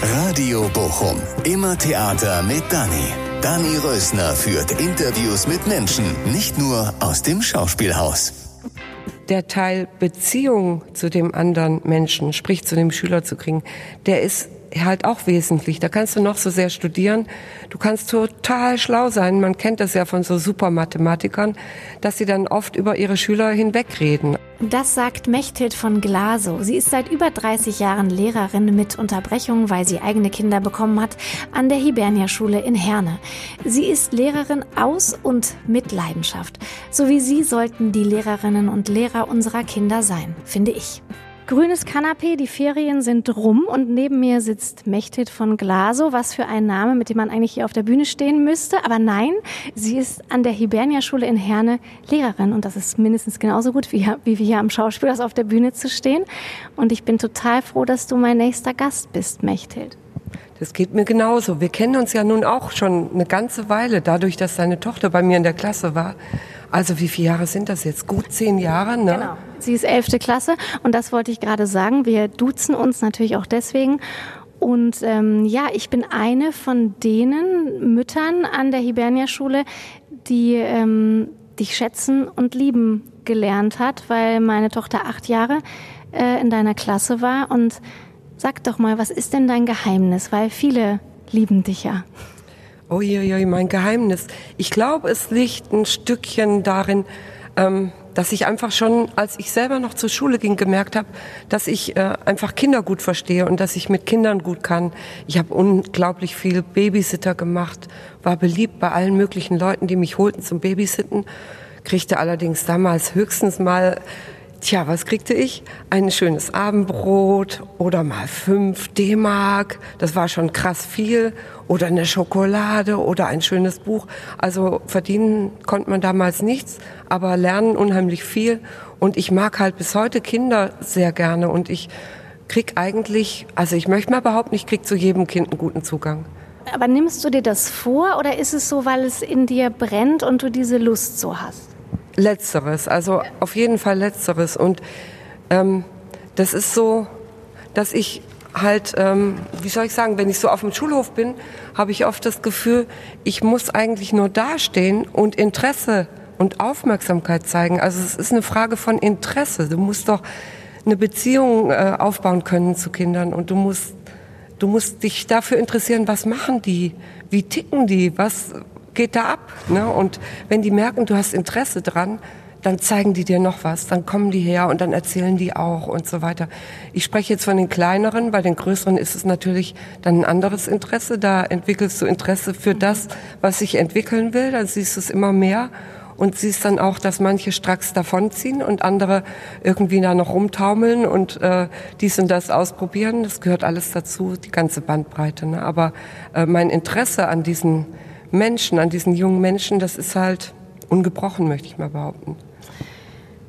Radio Bochum. Immer Theater mit Dani. Dani Rösner führt Interviews mit Menschen, nicht nur aus dem Schauspielhaus. Der Teil Beziehung zu dem anderen Menschen, sprich zu dem Schüler zu kriegen, der ist halt auch wesentlich. Da kannst du noch so sehr studieren. Du kannst total schlau sein. Man kennt das ja von so Supermathematikern, dass sie dann oft über ihre Schüler hinwegreden. Das sagt Mechthild von Glasow. Sie ist seit über 30 Jahren Lehrerin mit Unterbrechung, weil sie eigene Kinder bekommen hat, an der Hibernia-Schule in Herne. Sie ist Lehrerin aus und mit Leidenschaft. So wie sie sollten die Lehrerinnen und Lehrer unserer Kinder sein, finde ich. Grünes Kanapee, die Ferien sind rum und neben mir sitzt Mechthild von Glaso. Was für ein Name, mit dem man eigentlich hier auf der Bühne stehen müsste. Aber nein, sie ist an der Hibernia-Schule in Herne Lehrerin und das ist mindestens genauso gut wie, wie wir hier am Schauspielhaus auf der Bühne zu stehen. Und ich bin total froh, dass du mein nächster Gast bist, Mechthild. Das geht mir genauso. Wir kennen uns ja nun auch schon eine ganze Weile, dadurch, dass deine Tochter bei mir in der Klasse war. Also wie viele Jahre sind das jetzt? Gut zehn Jahre, ne? Genau. Sie ist elfte Klasse und das wollte ich gerade sagen. Wir duzen uns natürlich auch deswegen. Und ähm, ja, ich bin eine von denen Müttern an der Hibernia-Schule, die ähm, dich schätzen und lieben gelernt hat, weil meine Tochter acht Jahre äh, in deiner Klasse war. Und sag doch mal, was ist denn dein Geheimnis? Weil viele lieben dich ja. Je, mein Geheimnis. Ich glaube, es liegt ein Stückchen darin, ähm, dass ich einfach schon, als ich selber noch zur Schule ging, gemerkt habe, dass ich äh, einfach Kinder gut verstehe und dass ich mit Kindern gut kann. Ich habe unglaublich viel Babysitter gemacht, war beliebt bei allen möglichen Leuten, die mich holten zum Babysitten, kriegte allerdings damals höchstens mal Tja, was kriegte ich? Ein schönes Abendbrot oder mal fünf D-Mark. Das war schon krass viel. Oder eine Schokolade oder ein schönes Buch. Also verdienen konnte man damals nichts, aber lernen unheimlich viel. Und ich mag halt bis heute Kinder sehr gerne. Und ich krieg eigentlich, also ich möchte mal behaupten, ich krieg zu jedem Kind einen guten Zugang. Aber nimmst du dir das vor oder ist es so, weil es in dir brennt und du diese Lust so hast? Letzteres, also auf jeden Fall Letzteres. Und ähm, das ist so, dass ich halt, ähm, wie soll ich sagen, wenn ich so auf dem Schulhof bin, habe ich oft das Gefühl, ich muss eigentlich nur dastehen und Interesse und Aufmerksamkeit zeigen. Also es ist eine Frage von Interesse. Du musst doch eine Beziehung äh, aufbauen können zu Kindern und du musst, du musst dich dafür interessieren, was machen die, wie ticken die, was, geht da ab. Ne? Und wenn die merken, du hast Interesse dran, dann zeigen die dir noch was, dann kommen die her und dann erzählen die auch und so weiter. Ich spreche jetzt von den kleineren, bei den größeren ist es natürlich dann ein anderes Interesse. Da entwickelst du Interesse für das, was sich entwickeln will, dann siehst du es immer mehr und siehst dann auch, dass manche stracks davonziehen und andere irgendwie da noch rumtaumeln und äh, dies und das ausprobieren. Das gehört alles dazu, die ganze Bandbreite. Ne? Aber äh, mein Interesse an diesen Menschen, an diesen jungen Menschen, das ist halt ungebrochen, möchte ich mal behaupten.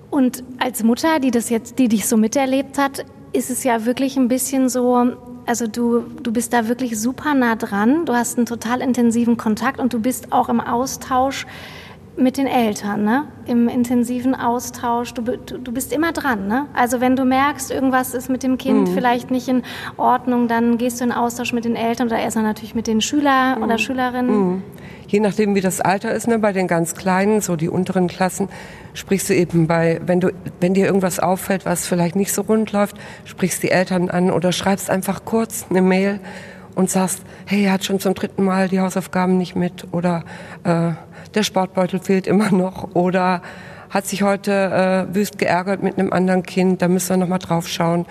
Und als Mutter, die das jetzt, die dich so miterlebt hat, ist es ja wirklich ein bisschen so, also du, du bist da wirklich super nah dran, du hast einen total intensiven Kontakt und du bist auch im Austausch mit den Eltern, ne? im intensiven Austausch. Du, du bist immer dran. Ne? Also wenn du merkst, irgendwas ist mit dem Kind mhm. vielleicht nicht in Ordnung, dann gehst du in Austausch mit den Eltern oder erstmal natürlich mit den Schülern mhm. oder Schülerinnen. Mhm. Je nachdem, wie das Alter ist, ne? bei den ganz Kleinen, so die unteren Klassen, sprichst du eben bei, wenn du, wenn dir irgendwas auffällt, was vielleicht nicht so rund läuft, sprichst die Eltern an oder schreibst einfach kurz eine Mail und sagst, hey, er hat schon zum dritten Mal die Hausaufgaben nicht mit oder äh, der Sportbeutel fehlt immer noch oder hat sich heute äh, wüst geärgert mit einem anderen Kind, da müssen wir noch mal drauf schauen,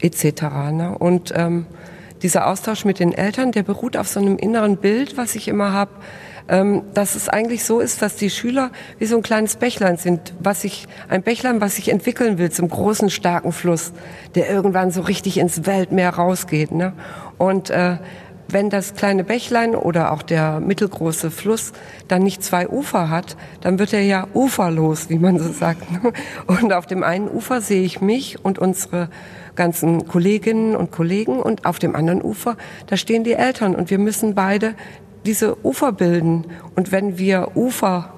etc. Ne? Und ähm, dieser Austausch mit den Eltern, der beruht auf so einem inneren Bild, was ich immer habe, ähm, dass es eigentlich so ist, dass die Schüler wie so ein kleines Bächlein sind, was sich ein Bächlein, was sich entwickeln will zum großen starken Fluss, der irgendwann so richtig ins Weltmeer rausgeht. Ne? Und äh, wenn das kleine Bächlein oder auch der mittelgroße Fluss dann nicht zwei Ufer hat, dann wird er ja uferlos, wie man so sagt. Und auf dem einen Ufer sehe ich mich und unsere ganzen Kolleginnen und Kollegen und auf dem anderen Ufer, da stehen die Eltern und wir müssen beide diese Ufer bilden. Und wenn wir Ufer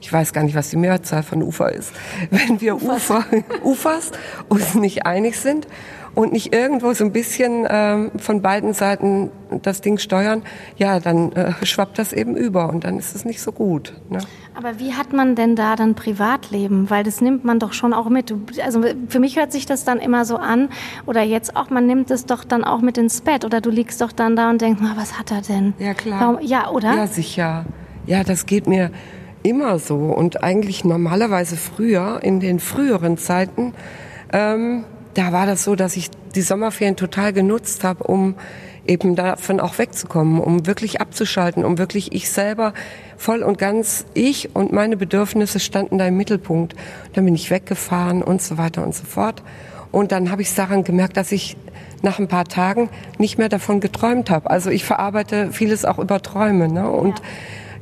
ich weiß gar nicht, was die Mehrzahl von Ufer ist. Wenn wir Ufer, Ufers uns nicht einig sind und nicht irgendwo so ein bisschen ähm, von beiden Seiten das Ding steuern, ja, dann äh, schwappt das eben über und dann ist es nicht so gut. Ne? Aber wie hat man denn da dann Privatleben? Weil das nimmt man doch schon auch mit. Also für mich hört sich das dann immer so an, oder jetzt auch, man nimmt es doch dann auch mit ins Bett. Oder du liegst doch dann da und denkst, na, was hat er denn? Ja, klar. Warum? Ja, oder? Ja, sicher. Ja, das geht mir immer so. Und eigentlich normalerweise früher, in den früheren Zeiten, ähm, da war das so, dass ich die Sommerferien total genutzt habe, um eben davon auch wegzukommen, um wirklich abzuschalten, um wirklich ich selber voll und ganz, ich und meine Bedürfnisse standen da im Mittelpunkt. Dann bin ich weggefahren und so weiter und so fort. Und dann habe ich daran gemerkt, dass ich nach ein paar Tagen nicht mehr davon geträumt habe. Also ich verarbeite vieles auch über Träume. Ne? Und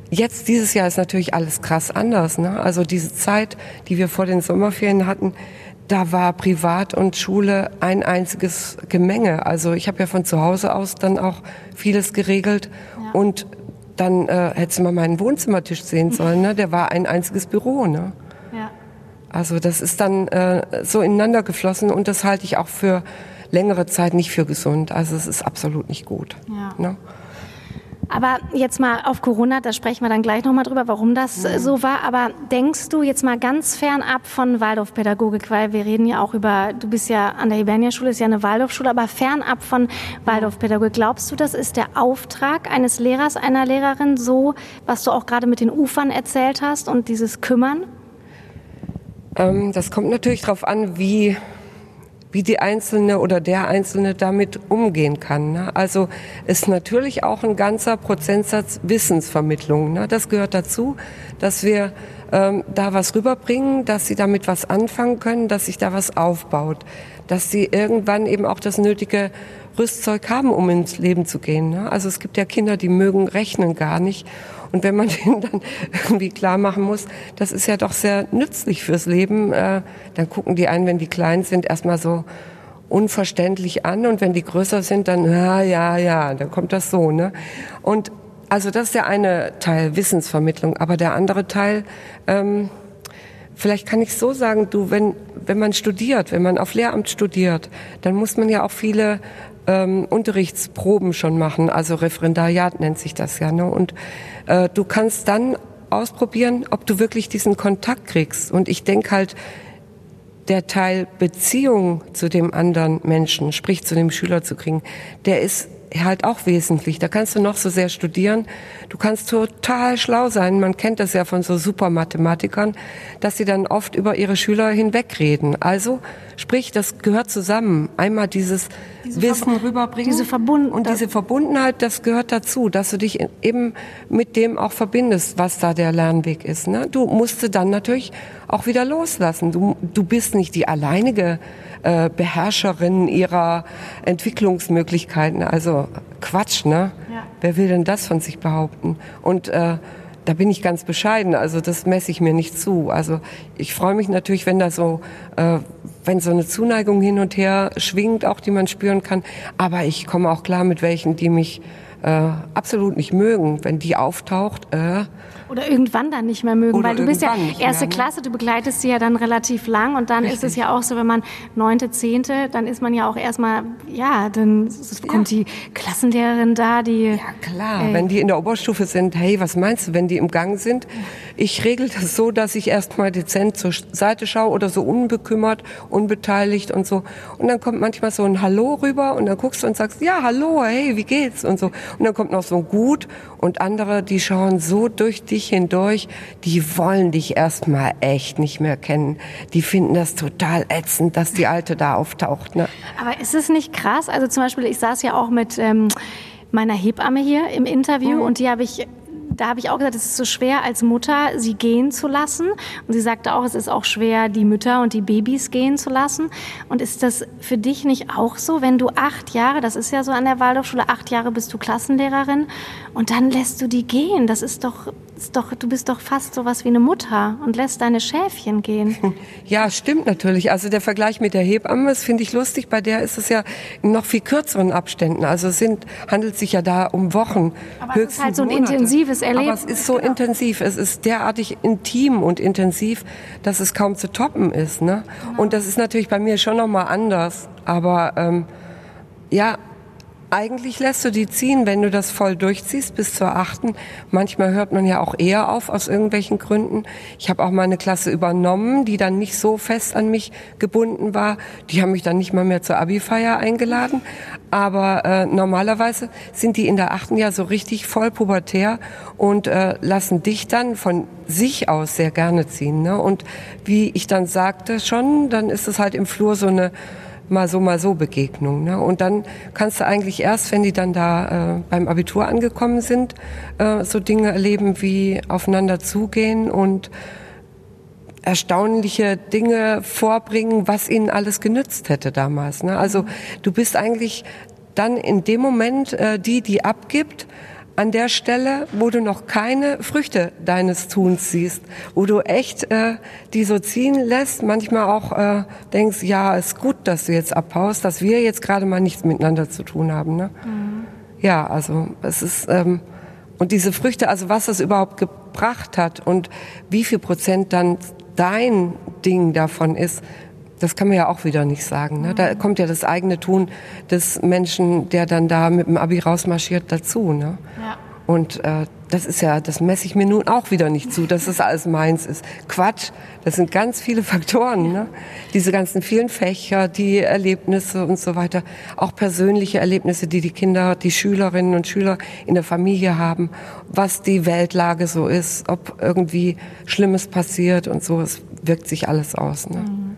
ja. jetzt, dieses Jahr ist natürlich alles krass anders. Ne? Also diese Zeit, die wir vor den Sommerferien hatten, da war Privat und Schule ein einziges Gemenge. Also ich habe ja von zu Hause aus dann auch vieles geregelt ja. und dann äh, hättest du mal meinen Wohnzimmertisch sehen sollen. Ne? Der war ein einziges Büro. Ne? Ja. Also das ist dann äh, so ineinander geflossen und das halte ich auch für längere Zeit nicht für gesund. Also es ist absolut nicht gut. Ja. Ne? Aber jetzt mal auf Corona, da sprechen wir dann gleich nochmal drüber, warum das mhm. so war. Aber denkst du jetzt mal ganz fernab von Waldorfpädagogik, weil wir reden ja auch über, du bist ja an der Hibernia-Schule, ist ja eine Waldorfschule, aber fernab von Waldorfpädagogik, glaubst du, das ist der Auftrag eines Lehrers, einer Lehrerin, so, was du auch gerade mit den Ufern erzählt hast und dieses Kümmern? Ähm, das kommt natürlich darauf an, wie wie die Einzelne oder der Einzelne damit umgehen kann. Ne? Also ist natürlich auch ein ganzer Prozentsatz Wissensvermittlung. Ne? Das gehört dazu, dass wir ähm, da was rüberbringen, dass sie damit was anfangen können, dass sich da was aufbaut, dass sie irgendwann eben auch das nötige Rüstzeug haben, um ins Leben zu gehen. Ne? Also es gibt ja Kinder, die mögen rechnen gar nicht und wenn man denen dann irgendwie klar machen muss, das ist ja doch sehr nützlich fürs Leben, äh, dann gucken die einen, wenn die klein sind, erstmal so unverständlich an und wenn die größer sind, dann ja, ja, ja, dann kommt das so, ne? Und also das ist der eine Teil Wissensvermittlung, aber der andere Teil, ähm, vielleicht kann ich so sagen, du, wenn wenn man studiert, wenn man auf Lehramt studiert, dann muss man ja auch viele ähm, Unterrichtsproben schon machen, also Referendariat nennt sich das ja. Ne? Und äh, du kannst dann ausprobieren, ob du wirklich diesen Kontakt kriegst. Und ich denke halt, der Teil Beziehung zu dem anderen Menschen, sprich zu dem Schüler zu kriegen, der ist halt auch wesentlich. Da kannst du noch so sehr studieren. Du kannst total schlau sein. Man kennt das ja von so Supermathematikern, dass sie dann oft über ihre Schüler hinwegreden. Also, sprich, das gehört zusammen. Einmal dieses diese Wissen rüberbringen. Diese Verbunden und diese Verbundenheit, das gehört dazu, dass du dich eben mit dem auch verbindest, was da der Lernweg ist. Ne? Du musst dann natürlich auch wieder loslassen. Du, du bist nicht die alleinige äh, Beherrscherin ihrer Entwicklungsmöglichkeiten. Also Quatsch, ne? Ja. Wer will denn das von sich behaupten? Und äh, da bin ich ganz bescheiden. Also das messe ich mir nicht zu. Also ich freue mich natürlich, wenn da so, äh, wenn so eine Zuneigung hin und her schwingt, auch die man spüren kann. Aber ich komme auch klar mit welchen, die mich äh, absolut nicht mögen. Wenn die auftaucht, äh, oder irgendwann dann nicht mehr mögen, Oder weil du bist ja erste mehr, ne? Klasse, du begleitest sie ja dann relativ lang und dann Richtig. ist es ja auch so, wenn man neunte, zehnte, dann ist man ja auch erstmal, ja, dann kommt ja. die Klassenlehrerin da, die... Ja klar, äh, wenn die in der Oberstufe sind, hey, was meinst du, wenn die im Gang sind? Ich regel das so, dass ich erstmal dezent zur Seite schaue oder so unbekümmert, unbeteiligt und so. Und dann kommt manchmal so ein Hallo rüber und dann guckst du und sagst, ja, hallo, hey, wie geht's? Und so. Und dann kommt noch so ein Gut und andere, die schauen so durch die dich hindurch, die wollen dich erstmal echt nicht mehr kennen. Die finden das total ätzend, dass die Alte da auftaucht. Ne? Aber ist es nicht krass? Also zum Beispiel, ich saß ja auch mit ähm, meiner Hebamme hier im Interview mhm. und die habe ich da habe ich auch gesagt, es ist so schwer als Mutter, sie gehen zu lassen. Und sie sagte auch, es ist auch schwer, die Mütter und die Babys gehen zu lassen. Und ist das für dich nicht auch so, wenn du acht Jahre, das ist ja so an der Waldorfschule, acht Jahre bist du Klassenlehrerin und dann lässt du die gehen? Das ist doch, ist doch du bist doch fast so was wie eine Mutter und lässt deine Schäfchen gehen. Ja, stimmt natürlich. Also der Vergleich mit der Hebamme, das finde ich lustig. Bei der ist es ja in noch viel kürzeren Abständen. Also es sind, handelt sich ja da um Wochen. Aber es ist halt so ein Monate. intensives erlebt. Aber es ist so genau. intensiv, es ist derartig intim und intensiv, dass es kaum zu toppen ist. Ne? Genau. Und das ist natürlich bei mir schon nochmal anders. Aber ähm, ja, eigentlich lässt du die ziehen, wenn du das voll durchziehst bis zur achten. Manchmal hört man ja auch eher auf aus irgendwelchen Gründen. Ich habe auch mal eine Klasse übernommen, die dann nicht so fest an mich gebunden war. Die haben mich dann nicht mal mehr zur Abi-Feier eingeladen. Aber äh, normalerweise sind die in der achten ja so richtig voll pubertär und äh, lassen dich dann von sich aus sehr gerne ziehen. Ne? Und wie ich dann sagte schon, dann ist es halt im Flur so eine mal so, mal so Begegnung. Ne? Und dann kannst du eigentlich erst, wenn die dann da äh, beim Abitur angekommen sind, äh, so Dinge erleben wie aufeinander zugehen und erstaunliche Dinge vorbringen, was ihnen alles genützt hätte damals. Ne? Also du bist eigentlich dann in dem Moment äh, die, die abgibt, an der Stelle, wo du noch keine Früchte deines Tuns siehst, wo du echt äh, die so ziehen lässt, manchmal auch äh, denkst, ja, ist gut, dass du jetzt abhaust, dass wir jetzt gerade mal nichts miteinander zu tun haben. Ne? Mhm. Ja, also es ist ähm, und diese Früchte, also was es überhaupt gebracht hat und wie viel Prozent dann dein Ding davon ist, das kann man ja auch wieder nicht sagen. Ne? Da mhm. kommt ja das eigene Tun des Menschen, der dann da mit dem Abi rausmarschiert, dazu. Ne? Ja. Und äh, das ist ja, das messe ich mir nun auch wieder nicht zu, dass das alles meins ist. Quatsch, das sind ganz viele Faktoren. Ne? Diese ganzen vielen Fächer, die Erlebnisse und so weiter. Auch persönliche Erlebnisse, die die Kinder, die Schülerinnen und Schüler in der Familie haben. Was die Weltlage so ist, ob irgendwie Schlimmes passiert und so. Es wirkt sich alles aus. Ne? Mhm.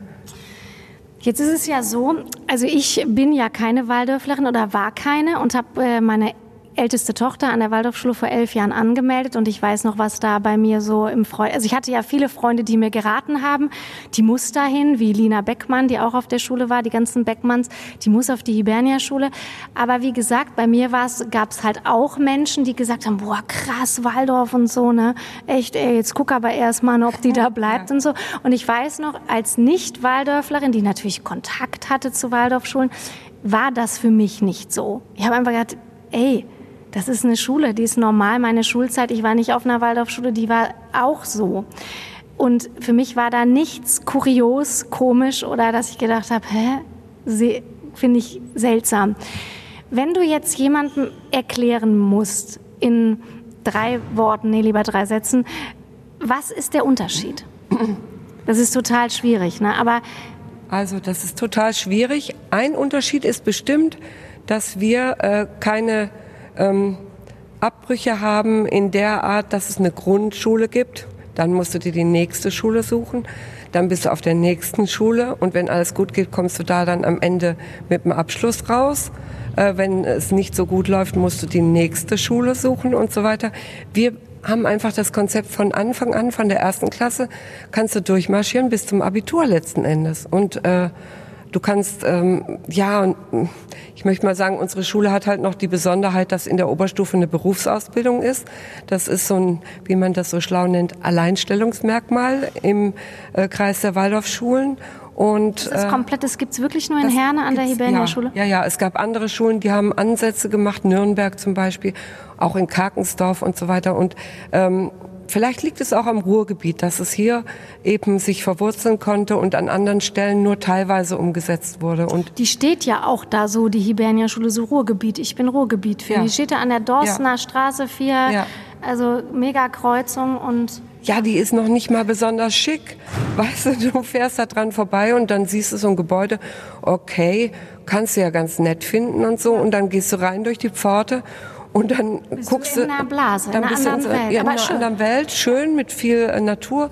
Jetzt ist es ja so, also ich bin ja keine Waldorflerin oder war keine und habe äh, meine älteste Tochter an der Waldorfschule vor elf Jahren angemeldet und ich weiß noch, was da bei mir so im Freund, also ich hatte ja viele Freunde, die mir geraten haben, die muss dahin, wie Lina Beckmann, die auch auf der Schule war, die ganzen Beckmanns, die muss auf die Hibernia-Schule. Aber wie gesagt, bei mir gab es halt auch Menschen, die gesagt haben, boah, krass, Waldorf und so, ne? Echt, ey, jetzt guck aber erst mal, ob die da bleibt ja. und so. Und ich weiß noch, als Nicht-Waldorflerin, die natürlich Kontakt hatte zu Waldorfschulen, war das für mich nicht so. Ich habe einfach gedacht, ey, das ist eine Schule, die ist normal. Meine Schulzeit, ich war nicht auf einer Waldorfschule, die war auch so. Und für mich war da nichts kurios, komisch oder dass ich gedacht habe, hä, finde ich seltsam. Wenn du jetzt jemandem erklären musst, in drei Worten, nee, lieber drei Sätzen, was ist der Unterschied? Das ist total schwierig, ne? aber also das ist total schwierig. Ein Unterschied ist bestimmt, dass wir äh, keine ähm, Abbrüche haben in der Art, dass es eine Grundschule gibt. Dann musst du dir die nächste Schule suchen. Dann bist du auf der nächsten Schule und wenn alles gut geht, kommst du da dann am Ende mit dem Abschluss raus. Äh, wenn es nicht so gut läuft, musst du die nächste Schule suchen und so weiter. Wir haben einfach das Konzept von Anfang an, von der ersten Klasse, kannst du durchmarschieren bis zum Abitur letzten Endes. Und äh, Du kannst, ähm, ja, und ich möchte mal sagen, unsere Schule hat halt noch die Besonderheit, dass in der Oberstufe eine Berufsausbildung ist. Das ist so ein, wie man das so schlau nennt, Alleinstellungsmerkmal im äh, Kreis der Waldorfschulen. Und, das ist komplett, das gibt's wirklich nur in Herne an der Hibernia-Schule? Ja, ja, ja, es gab andere Schulen, die haben Ansätze gemacht, Nürnberg zum Beispiel, auch in Karkensdorf und so weiter. Und ähm, Vielleicht liegt es auch am Ruhrgebiet, dass es hier eben sich verwurzeln konnte und an anderen Stellen nur teilweise umgesetzt wurde. Und die steht ja auch da so, die Hibernia-Schule, so Ruhrgebiet. Ich bin Ruhrgebiet für. Ja. Die steht da an der Dorstener ja. Straße 4, ja. also mega Kreuzung und ja, die ist noch nicht mal besonders schick. Weißt du, du fährst da dran vorbei und dann siehst du so ein Gebäude, okay, kannst du ja ganz nett finden und so, und dann gehst du rein durch die Pforte und dann bist guckst du in einer Blase, dann in einer bist anderen du in, Welt. Ja, in einer anderen Welt, schön mit viel äh, Natur.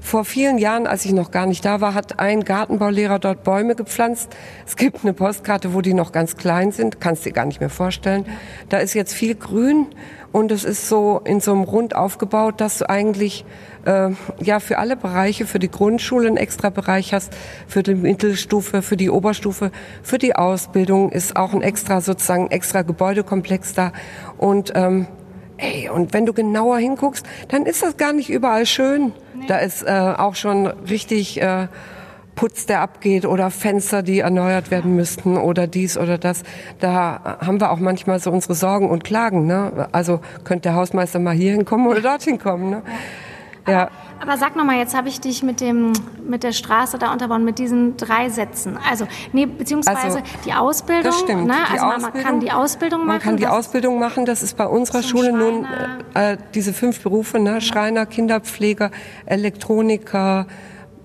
Vor vielen Jahren, als ich noch gar nicht da war, hat ein Gartenbaulehrer dort Bäume gepflanzt. Es gibt eine Postkarte, wo die noch ganz klein sind, kannst dir gar nicht mehr vorstellen. Da ist jetzt viel Grün und es ist so in so einem Rund aufgebaut, dass du eigentlich äh, ja für alle Bereiche, für die Grundschule einen extra Bereich hast, für die Mittelstufe, für die Oberstufe, für die Ausbildung ist auch ein extra sozusagen extra Gebäudekomplex da und ähm, Ey, und wenn du genauer hinguckst, dann ist das gar nicht überall schön. Nee. Da ist äh, auch schon richtig äh, Putz, der abgeht oder Fenster, die erneuert werden müssten oder dies oder das. Da haben wir auch manchmal so unsere Sorgen und Klagen. Ne? Also könnte der Hausmeister mal hier hinkommen oder dorthin kommen. Ne? Ja. Aber sag noch mal, jetzt habe ich dich mit dem mit der Straße da unterbauen mit diesen drei Sätzen. Also nee, beziehungsweise also, die Ausbildung. Das stimmt. Ne? Also Ausbildung, man kann die Ausbildung machen. Man kann die Ausbildung machen. Das ist bei unserer Schule Schreiner. nun äh, diese fünf Berufe: ne? Schreiner, Kinderpfleger, Elektroniker.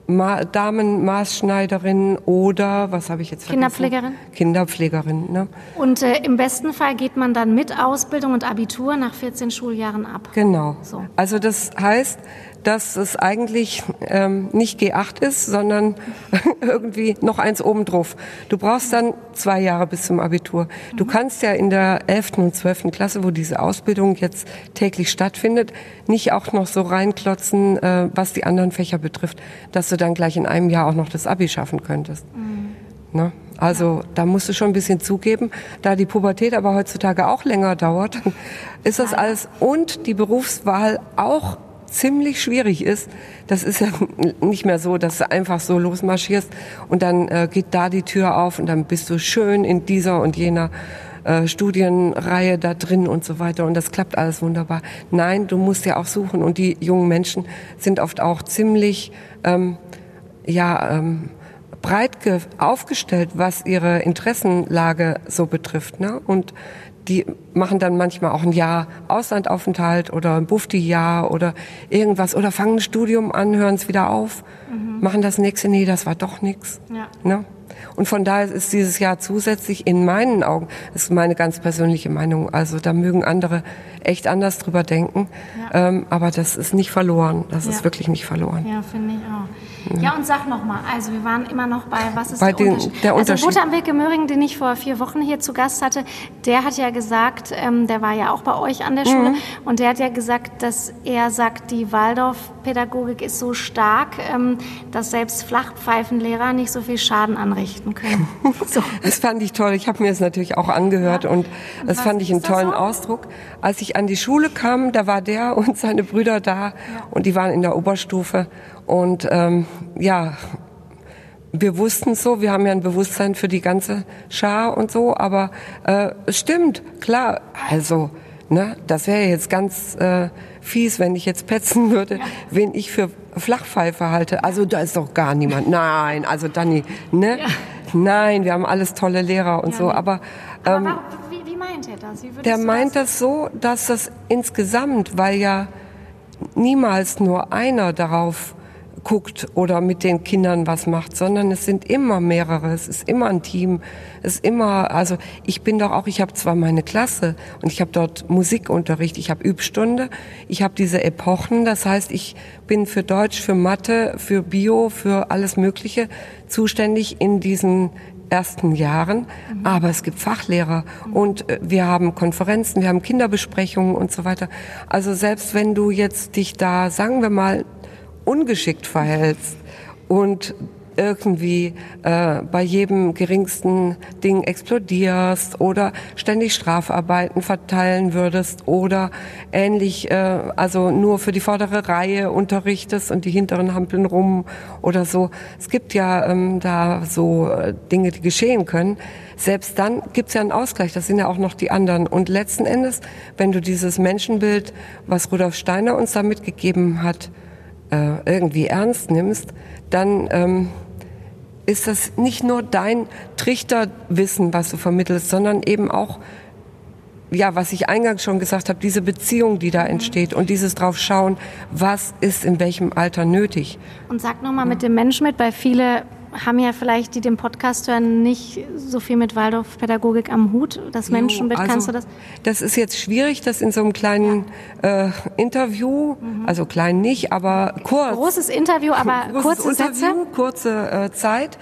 Ma Damenmaßschneiderin oder was habe ich jetzt vergessen? Kinderpflegerin. Kinderpflegerin. Ne? Und äh, im besten Fall geht man dann mit Ausbildung und Abitur nach 14 Schuljahren ab. Genau. So. Also das heißt, dass es eigentlich ähm, nicht G8 ist, sondern irgendwie noch eins obendrauf. Du brauchst dann zwei Jahre bis zum Abitur. Du kannst ja in der 11. und 12. Klasse, wo diese Ausbildung jetzt täglich stattfindet, nicht auch noch so reinklotzen, äh, was die anderen Fächer betrifft, dass du dann gleich in einem Jahr auch noch das Abi schaffen könntest. Mhm. Ne? Also da musst du schon ein bisschen zugeben. Da die Pubertät aber heutzutage auch länger dauert, ist das alles und die Berufswahl auch ziemlich schwierig ist. Das ist ja nicht mehr so, dass du einfach so losmarschierst und dann äh, geht da die Tür auf und dann bist du schön in dieser und jener äh, Studienreihe da drin und so weiter und das klappt alles wunderbar. Nein, du musst ja auch suchen und die jungen Menschen sind oft auch ziemlich ähm, ja ähm, breit aufgestellt, was ihre Interessenlage so betrifft. Ne? Und die machen dann manchmal auch ein Jahr Auslandaufenthalt oder ein Bufti-Jahr oder irgendwas oder fangen ein Studium an, hören es wieder auf, mhm. machen das nächste, nee, das war doch nichts. Ja. Ne? Und von daher ist dieses Jahr zusätzlich in meinen Augen, das ist meine ganz persönliche Meinung, also da mögen andere echt anders drüber denken, ja. ähm, aber das ist nicht verloren, das ja. ist wirklich nicht verloren. Ja, finde ich auch. Ja, und sag noch mal, also wir waren immer noch bei, was ist bei der, den, Unterschied? der Unterschied? Also Lothar Wilke Möhring, den ich vor vier Wochen hier zu Gast hatte, der hat ja gesagt, ähm, der war ja auch bei euch an der Schule, mhm. und der hat ja gesagt, dass er sagt, die Waldorf-Pädagogik ist so stark, ähm, dass selbst Flachpfeifenlehrer nicht so viel Schaden anrichten können. so. Das fand ich toll. Ich habe mir das natürlich auch angehört ja. und das und fand ich einen tollen so? Ausdruck. Als ich an die Schule kam, da war der und seine Brüder da ja. und die waren in der Oberstufe und ähm, ja, wir wussten so, wir haben ja ein Bewusstsein für die ganze Schar und so, aber äh, es stimmt, klar, also, ne, das wäre jetzt ganz äh, fies, wenn ich jetzt petzen würde, ja. wen ich für Flachpfeife halte. Also da ist doch gar niemand. Nein, also Dani, ne? Ja. Nein, wir haben alles tolle Lehrer und ja, so, aber, ähm, aber wie, wie meint er das? der meint das so, dass das insgesamt, weil ja niemals nur einer darauf guckt oder mit den Kindern was macht, sondern es sind immer mehrere, es ist immer ein Team, es ist immer, also ich bin doch auch, ich habe zwar meine Klasse und ich habe dort Musikunterricht, ich habe Übstunde, ich habe diese Epochen, das heißt, ich bin für Deutsch, für Mathe, für Bio, für alles Mögliche zuständig in diesen ersten Jahren, mhm. aber es gibt Fachlehrer und äh, wir haben Konferenzen, wir haben Kinderbesprechungen und so weiter. Also selbst wenn du jetzt dich da, sagen wir mal, ungeschickt verhältst und irgendwie äh, bei jedem geringsten Ding explodierst oder ständig Strafarbeiten verteilen würdest oder ähnlich, äh, also nur für die vordere Reihe unterrichtest und die hinteren hampeln rum oder so. Es gibt ja ähm, da so äh, Dinge, die geschehen können. Selbst dann gibt's ja einen Ausgleich, das sind ja auch noch die anderen. Und letzten Endes, wenn du dieses Menschenbild, was Rudolf Steiner uns da mitgegeben hat, äh, irgendwie ernst nimmst, dann ähm, ist das nicht nur dein Trichterwissen, was du vermittelst, sondern eben auch ja, was ich eingangs schon gesagt habe, diese Beziehung, die da entsteht und dieses drauf schauen, was ist in welchem Alter nötig. Und sag nochmal mit dem Menschen mit, weil viele haben ja vielleicht, die den Podcast hören, nicht so viel mit Waldorfpädagogik am Hut. Das Menschenbild, also, kannst du das? Das ist jetzt schwierig, das in so einem kleinen äh, Interview, mhm. also klein nicht, aber kurz. Großes Interview, aber kurze Interview, Sätze? kurze äh, Zeit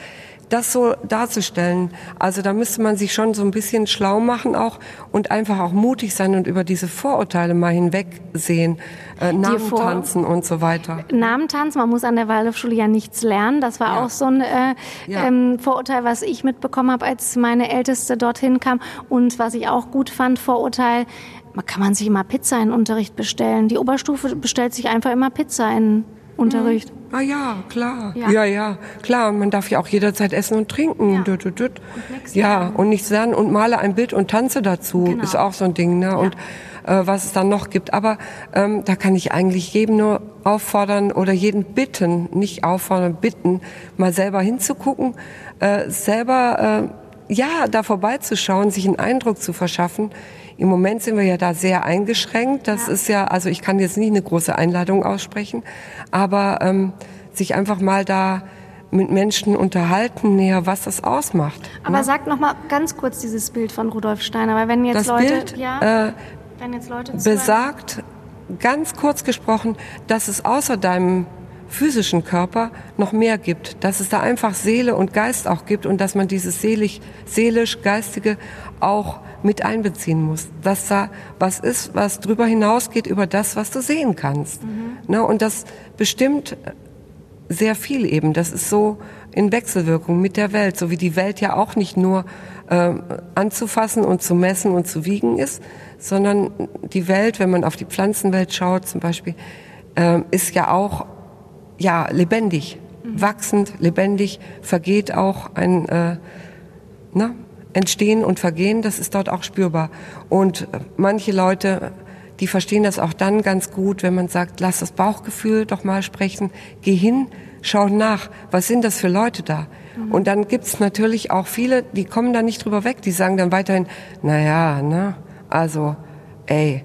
das so darzustellen. Also da müsste man sich schon so ein bisschen schlau machen auch und einfach auch mutig sein und über diese Vorurteile mal hinwegsehen, äh, Namen tanzen und so weiter. Namen tanzen, man muss an der Waldorfschule ja nichts lernen. Das war ja. auch so ein äh, ja. ähm, Vorurteil, was ich mitbekommen habe, als meine Älteste dorthin kam und was ich auch gut fand, Vorurteil, man kann man sich immer Pizza in Unterricht bestellen. Die Oberstufe bestellt sich einfach immer Pizza in Unterricht. Mhm. Ah ja, klar. Ja. ja, ja, klar. Man darf ja auch jederzeit essen und trinken. Ja, dut, dut, dut. Und ja und nichts lernen und male ein Bild und tanze dazu. Genau. Ist auch so ein Ding. Ne? Ja. Und äh, was es dann noch gibt. Aber ähm, da kann ich eigentlich jedem nur auffordern oder jeden bitten, nicht auffordern, bitten, mal selber hinzugucken, äh, selber äh, ja da vorbeizuschauen, sich einen Eindruck zu verschaffen. Im Moment sind wir ja da sehr eingeschränkt. Das ja. ist ja, also ich kann jetzt nicht eine große Einladung aussprechen, aber ähm, sich einfach mal da mit Menschen unterhalten näher, was das ausmacht. Aber ne? sag noch mal ganz kurz dieses Bild von Rudolf Steiner, weil wenn jetzt das Leute, Bild, ja, äh, wenn jetzt Leute besagt, ganz kurz gesprochen, dass es außer deinem physischen Körper noch mehr gibt, dass es da einfach Seele und Geist auch gibt und dass man dieses seelisch, seelisch geistige auch mit einbeziehen muss, dass da was ist, was drüber hinausgeht über das, was du sehen kannst. Mhm. Ne, und das bestimmt sehr viel eben. Das ist so in Wechselwirkung mit der Welt, so wie die Welt ja auch nicht nur äh, anzufassen und zu messen und zu wiegen ist, sondern die Welt, wenn man auf die Pflanzenwelt schaut zum Beispiel, äh, ist ja auch ja lebendig, mhm. wachsend, lebendig, vergeht auch ein äh, na, Entstehen und Vergehen, das ist dort auch spürbar. Und manche Leute, die verstehen das auch dann ganz gut, wenn man sagt, lass das Bauchgefühl doch mal sprechen, geh hin, schau nach, was sind das für Leute da? Mhm. Und dann gibt's natürlich auch viele, die kommen da nicht drüber weg, die sagen dann weiterhin, na ja, ne, also, ey,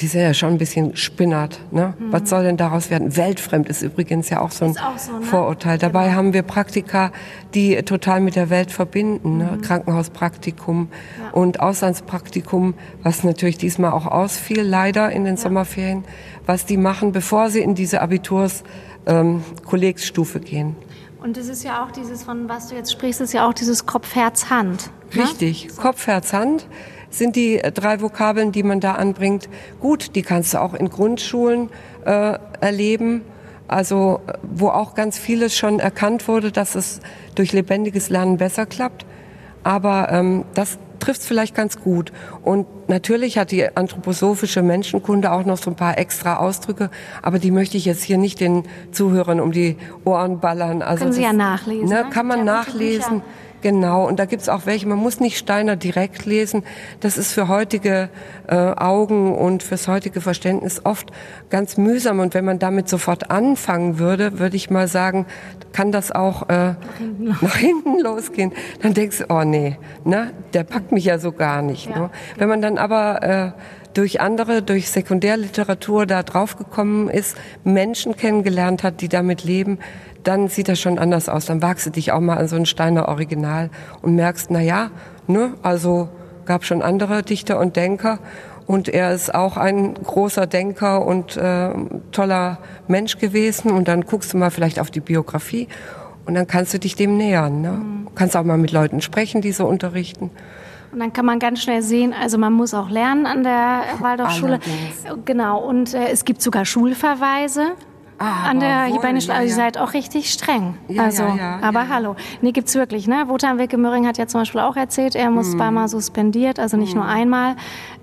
die sind ja schon ein bisschen spinnert. Ne? Mhm. Was soll denn daraus werden? Weltfremd ist übrigens ja auch so ein auch so, ne? Vorurteil. Genau. Dabei haben wir Praktika, die total mit der Welt verbinden. Ne? Mhm. Krankenhauspraktikum ja. und Auslandspraktikum, was natürlich diesmal auch ausfiel, leider in den ja. Sommerferien, was die machen, bevor sie in diese Abiturs ähm, gehen. Und es ist ja auch dieses, von was du jetzt sprichst, ist ja auch dieses Kopf, Herz, Hand. Ne? Richtig, Kopf, Herz, Hand sind die äh, drei Vokabeln, die man da anbringt. Gut, die kannst du auch in Grundschulen äh, erleben. Also wo auch ganz vieles schon erkannt wurde, dass es durch lebendiges Lernen besser klappt. Aber ähm, das trifft es vielleicht ganz gut. Und natürlich hat die anthroposophische Menschenkunde auch noch so ein paar extra Ausdrücke, aber die möchte ich jetzt hier nicht den Zuhörern um die Ohren ballern. Also Können Sie das, ja nachlesen. Ne, ne? Kann man nachlesen. Genau, und da gibt's auch welche, man muss nicht Steiner direkt lesen. Das ist für heutige äh, Augen und fürs heutige Verständnis oft ganz mühsam. Und wenn man damit sofort anfangen würde, würde ich mal sagen, kann das auch äh, nach, hinten losgehen. Dann denkst du, oh nee, ne, der packt mich ja so gar nicht. Ja. Ne? Wenn man dann aber äh, durch andere, durch Sekundärliteratur da draufgekommen ist, Menschen kennengelernt hat, die damit leben, dann sieht das schon anders aus. Dann wagst du dich auch mal an so ein Steiner Original und merkst, na ja, ne, also gab schon andere Dichter und Denker und er ist auch ein großer Denker und äh, toller Mensch gewesen und dann guckst du mal vielleicht auf die Biografie und dann kannst du dich dem nähern. Ne? Mhm. Kannst auch mal mit Leuten sprechen, die so unterrichten. Und dann kann man ganz schnell sehen, also man muss auch lernen an der Waldorfschule. Genau, und äh, es gibt sogar Schulverweise. Ah, An der Hibernisch, also ja, ja. ihr seid auch richtig streng. Ja, also, ja, aber hallo. Nee, gibt's wirklich, ne? Wotan Wilke Möhring hat ja zum Beispiel auch erzählt, er muss mhm. zweimal suspendiert, also nicht mhm. nur einmal.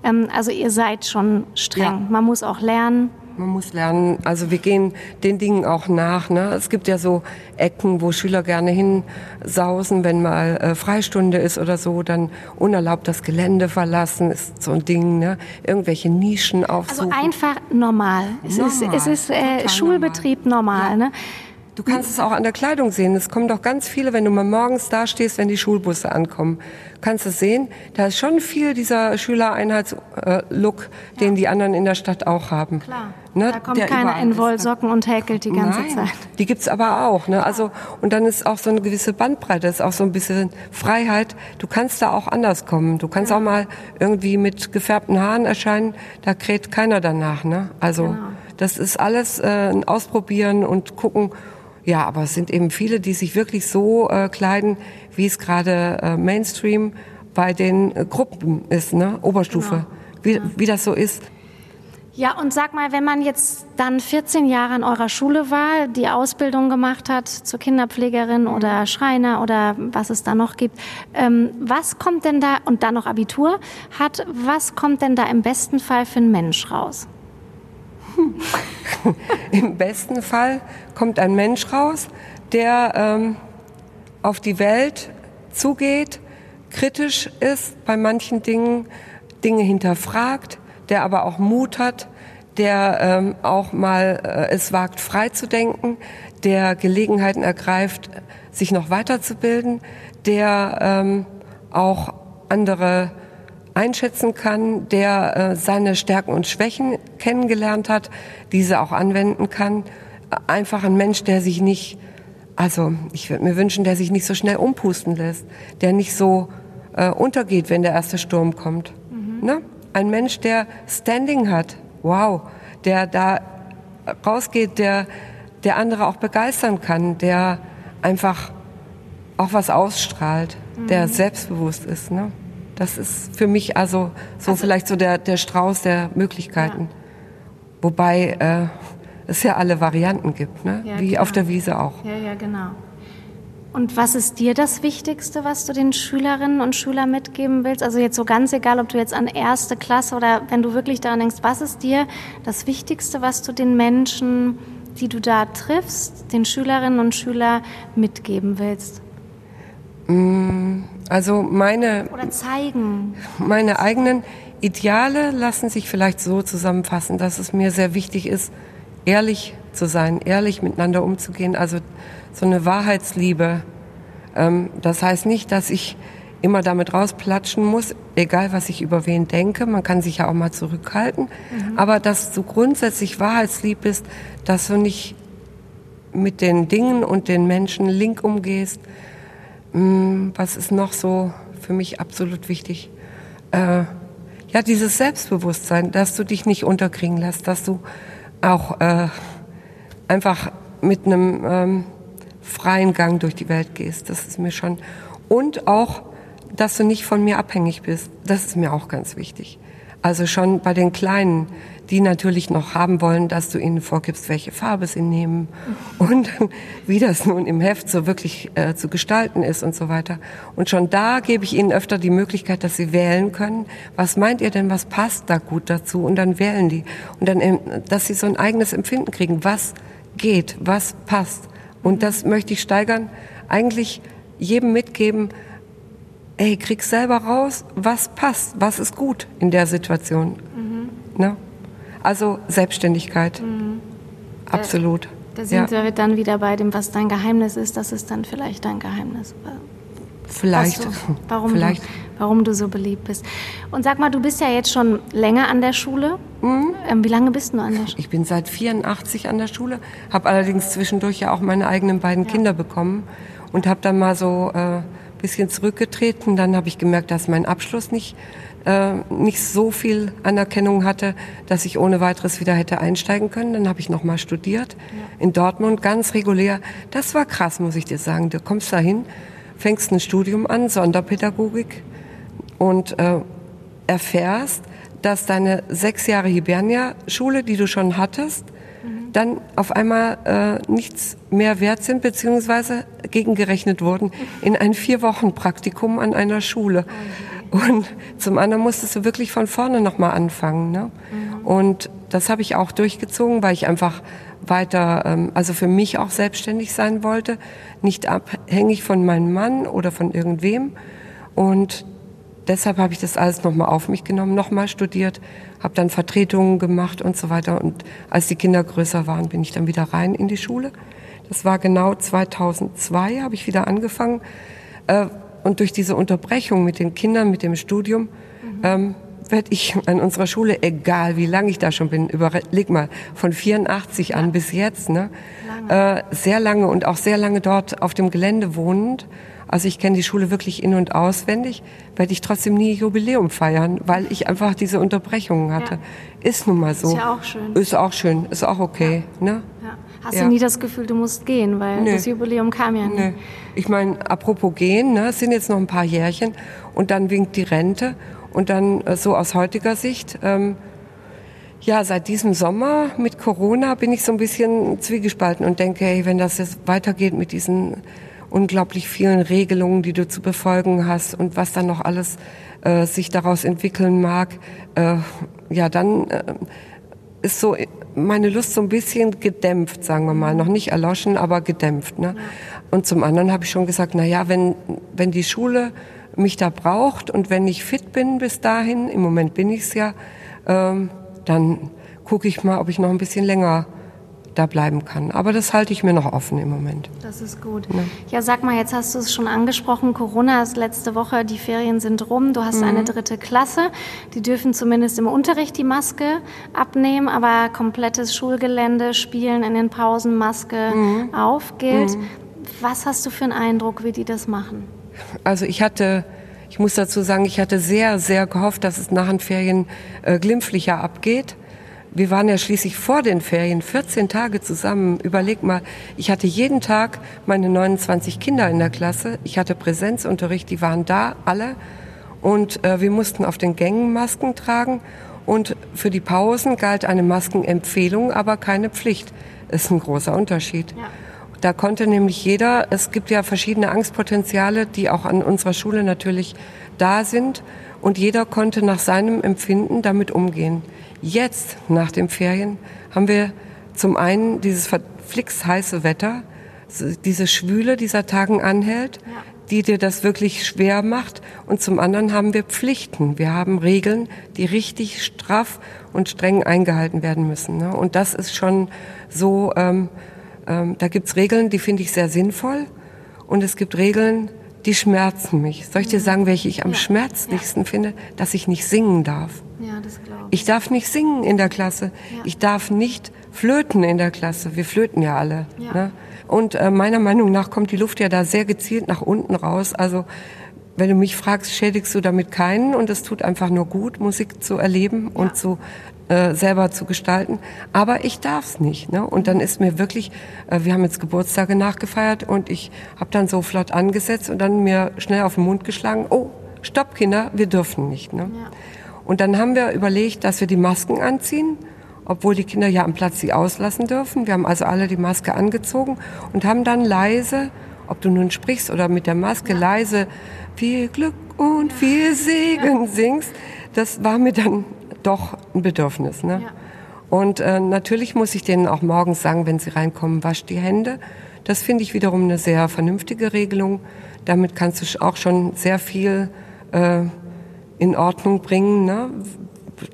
Ähm, also ihr seid schon streng. Man muss auch lernen. Man muss lernen, also wir gehen den Dingen auch nach. Ne? Es gibt ja so Ecken, wo Schüler gerne hinsausen, wenn mal äh, Freistunde ist oder so, dann unerlaubt das Gelände verlassen, ist so ein Ding. Ne? Irgendwelche Nischen aufsuchen. Also einfach normal. Es normal. ist, es ist äh, Schulbetrieb normal. normal ja. ne? Du kannst es auch an der Kleidung sehen. Es kommen doch ganz viele, wenn du mal morgens da stehst, wenn die Schulbusse ankommen. Kannst du sehen, da ist schon viel dieser Schülereinheitslook, den die anderen in der Stadt auch haben. Klar. Ne? Da kommt keiner in Wollsocken und häkelt die ganze Nein, Zeit. Die gibt's aber auch. Ne? Also und dann ist auch so eine gewisse Bandbreite, ist auch so ein bisschen Freiheit. Du kannst da auch anders kommen. Du kannst ja. auch mal irgendwie mit gefärbten Haaren erscheinen. Da kräht keiner danach. Ne? Also genau. das ist alles äh, ein Ausprobieren und gucken ja, aber es sind eben viele, die sich wirklich so äh, kleiden, wie es gerade äh, Mainstream bei den äh, Gruppen ist, ne? Oberstufe, genau. wie, ja. wie das so ist. Ja, und sag mal, wenn man jetzt dann 14 Jahre an eurer Schule war, die Ausbildung gemacht hat zur Kinderpflegerin mhm. oder Schreiner oder was es da noch gibt, ähm, was kommt denn da, und dann noch Abitur hat, was kommt denn da im besten Fall für ein Mensch raus? Im besten Fall kommt ein Mensch raus, der ähm, auf die Welt zugeht, kritisch ist bei manchen Dingen, Dinge hinterfragt, der aber auch Mut hat, der ähm, auch mal äh, es wagt, frei zu denken, der Gelegenheiten ergreift, sich noch weiterzubilden, der ähm, auch andere einschätzen kann, der äh, seine Stärken und Schwächen kennengelernt hat, diese auch anwenden kann. Einfach ein Mensch, der sich nicht, also ich würde mir wünschen, der sich nicht so schnell umpusten lässt, der nicht so äh, untergeht, wenn der erste Sturm kommt. Mhm. Ne? Ein Mensch, der Standing hat, wow, der da rausgeht, der, der andere auch begeistern kann, der einfach auch was ausstrahlt, mhm. der selbstbewusst ist. Ne? Das ist für mich also so also, vielleicht so der, der Strauß der Möglichkeiten. Ja. Wobei äh, es ja alle Varianten gibt, ne? Ja, wie klar. auf der Wiese auch. Ja, ja, genau. Und was ist dir das Wichtigste, was du den Schülerinnen und Schülern mitgeben willst? Also jetzt so ganz egal, ob du jetzt an erste Klasse oder wenn du wirklich daran denkst, was ist dir das Wichtigste, was du den Menschen, die du da triffst, den Schülerinnen und Schülern mitgeben willst? Mm, also meine oder zeigen. Meine eigenen Ideale lassen sich vielleicht so zusammenfassen, dass es mir sehr wichtig ist, ehrlich zu sein, ehrlich miteinander umzugehen. Also so eine Wahrheitsliebe. Ähm, das heißt nicht, dass ich immer damit rausplatschen muss, egal was ich über wen denke. Man kann sich ja auch mal zurückhalten. Mhm. Aber dass du grundsätzlich wahrheitslieb bist, dass du nicht mit den Dingen und den Menschen link umgehst, was ist noch so für mich absolut wichtig? Äh, ja, dieses Selbstbewusstsein, dass du dich nicht unterkriegen lässt, dass du auch äh, einfach mit einem ähm, freien Gang durch die Welt gehst. Das ist mir schon. Und auch, dass du nicht von mir abhängig bist. Das ist mir auch ganz wichtig. Also schon bei den Kleinen, die natürlich noch haben wollen, dass du ihnen vorgibst, welche Farbe sie nehmen und wie das nun im Heft so wirklich äh, zu gestalten ist und so weiter. Und schon da gebe ich ihnen öfter die Möglichkeit, dass sie wählen können. Was meint ihr denn, was passt da gut dazu? Und dann wählen die. Und dann, ähm, dass sie so ein eigenes Empfinden kriegen, was geht, was passt. Und das möchte ich steigern. Eigentlich jedem mitgeben, ey, krieg selber raus, was passt, was ist gut in der Situation. Mhm. Ne? Also Selbstständigkeit. Mhm. Absolut. Da, da sind ja. wir dann wieder bei dem, was dein Geheimnis ist. Das ist dann vielleicht dein Geheimnis. Vielleicht. Du, warum, vielleicht. Du, warum du so beliebt bist. Und sag mal, du bist ja jetzt schon länger an der Schule. Mhm. Ähm, wie lange bist du an der Schule? Ich bin seit 84 an der Schule, habe allerdings zwischendurch ja auch meine eigenen beiden ja. Kinder bekommen und habe dann mal so äh, bisschen zurückgetreten. Dann habe ich gemerkt, dass mein Abschluss nicht, äh, nicht so viel Anerkennung hatte, dass ich ohne weiteres wieder hätte einsteigen können. Dann habe ich nochmal studiert ja. in Dortmund, ganz regulär. Das war krass, muss ich dir sagen. Du kommst dahin, fängst ein Studium an, Sonderpädagogik und äh, erfährst, dass deine sechs Jahre Hibernia-Schule, die du schon hattest, dann auf einmal äh, nichts mehr wert sind, beziehungsweise gegengerechnet wurden in ein vier Wochen Praktikum an einer Schule. Und zum anderen musstest du wirklich von vorne nochmal anfangen. Ne? Mhm. Und das habe ich auch durchgezogen, weil ich einfach weiter, ähm, also für mich auch selbstständig sein wollte, nicht abhängig von meinem Mann oder von irgendwem. Und deshalb habe ich das alles nochmal auf mich genommen, nochmal studiert, habe dann Vertretungen gemacht und so weiter. Und als die Kinder größer waren, bin ich dann wieder rein in die Schule. Das war genau 2002, habe ich wieder angefangen. Und durch diese Unterbrechung mit den Kindern, mit dem Studium, mhm. ähm, werde ich an unserer Schule, egal wie lange ich da schon bin, überleg mal, von 84 an bis jetzt, ne, lange. Äh, sehr lange und auch sehr lange dort auf dem Gelände wohnend, also ich kenne die Schule wirklich in- und auswendig, werde ich trotzdem nie Jubiläum feiern, weil ich einfach diese Unterbrechungen hatte. Ja. Ist nun mal so. Ist ja auch schön. Ist auch schön, ist auch okay. Ja. Ne? Ja. Hast ja. du nie das Gefühl, du musst gehen, weil nee. das Jubiläum kam ja nicht. Nee. Ich meine, apropos gehen, ne, es sind jetzt noch ein paar Jährchen und dann winkt die Rente und dann äh, so aus heutiger Sicht... Ähm, ja, seit diesem Sommer mit Corona bin ich so ein bisschen zwiegespalten und denke, hey, wenn das jetzt weitergeht mit diesen unglaublich vielen Regelungen, die du zu befolgen hast und was dann noch alles äh, sich daraus entwickeln mag, äh, ja, dann äh, ist so meine Lust so ein bisschen gedämpft, sagen wir mal. Noch nicht erloschen, aber gedämpft. Ne? Und zum anderen habe ich schon gesagt, na ja, wenn, wenn die Schule mich da braucht und wenn ich fit bin bis dahin, im Moment bin ich es ja, ähm, dann gucke ich mal, ob ich noch ein bisschen länger da bleiben kann. Aber das halte ich mir noch offen im Moment. Das ist gut. Ja, ja sag mal, jetzt hast du es schon angesprochen, Corona ist letzte Woche, die Ferien sind rum, du hast mhm. eine dritte Klasse, die dürfen zumindest im Unterricht die Maske abnehmen, aber komplettes Schulgelände, Spielen in den Pausen, Maske mhm. auf gilt. Mhm. Was hast du für einen Eindruck, wie die das machen? Also ich hatte ich muss dazu sagen, ich hatte sehr, sehr gehofft, dass es nach den Ferien äh, glimpflicher abgeht wir waren ja schließlich vor den Ferien 14 Tage zusammen. Überleg mal, ich hatte jeden Tag meine 29 Kinder in der Klasse. Ich hatte Präsenzunterricht, die waren da alle. Und äh, wir mussten auf den Gängen Masken tragen. Und für die Pausen galt eine Maskenempfehlung, aber keine Pflicht. Das ist ein großer Unterschied. Ja. Da konnte nämlich jeder, es gibt ja verschiedene Angstpotenziale, die auch an unserer Schule natürlich da sind. Und jeder konnte nach seinem Empfinden damit umgehen. Jetzt, nach den Ferien, haben wir zum einen dieses verflixt heiße Wetter, diese Schwüle dieser Tagen anhält, ja. die dir das wirklich schwer macht. Und zum anderen haben wir Pflichten. Wir haben Regeln, die richtig straff und streng eingehalten werden müssen. Ne? Und das ist schon so, ähm, ähm, da gibt's Regeln, die finde ich sehr sinnvoll. Und es gibt Regeln, die schmerzen mich. Soll ich dir mhm. sagen, welche ich am ja. schmerzlichsten ja. finde? Dass ich nicht singen darf. Ja, das glaube ich. Ich darf nicht singen in der Klasse. Ja. Ich darf nicht flöten in der Klasse. Wir flöten ja alle. Ja. Ne? Und äh, meiner Meinung nach kommt die Luft ja da sehr gezielt nach unten raus. Also wenn du mich fragst, schädigst du damit keinen und es tut einfach nur gut, Musik zu erleben ja. und zu äh, selber zu gestalten. Aber ich darf's nicht. Ne? Und dann ist mir wirklich, äh, wir haben jetzt Geburtstage nachgefeiert und ich habe dann so flott angesetzt und dann mir schnell auf den Mund geschlagen, oh, stopp Kinder, wir dürfen nicht. Ne? Ja. Und dann haben wir überlegt, dass wir die Masken anziehen, obwohl die Kinder ja am Platz sie auslassen dürfen. Wir haben also alle die Maske angezogen und haben dann leise, ob du nun sprichst oder mit der Maske ja. leise, viel Glück und viel Segen ja. singst. Das war mir dann doch ein Bedürfnis. Ne? Ja. Und äh, natürlich muss ich denen auch morgens sagen, wenn sie reinkommen, wasch die Hände. Das finde ich wiederum eine sehr vernünftige Regelung. Damit kannst du auch schon sehr viel äh, in Ordnung bringen. Ne?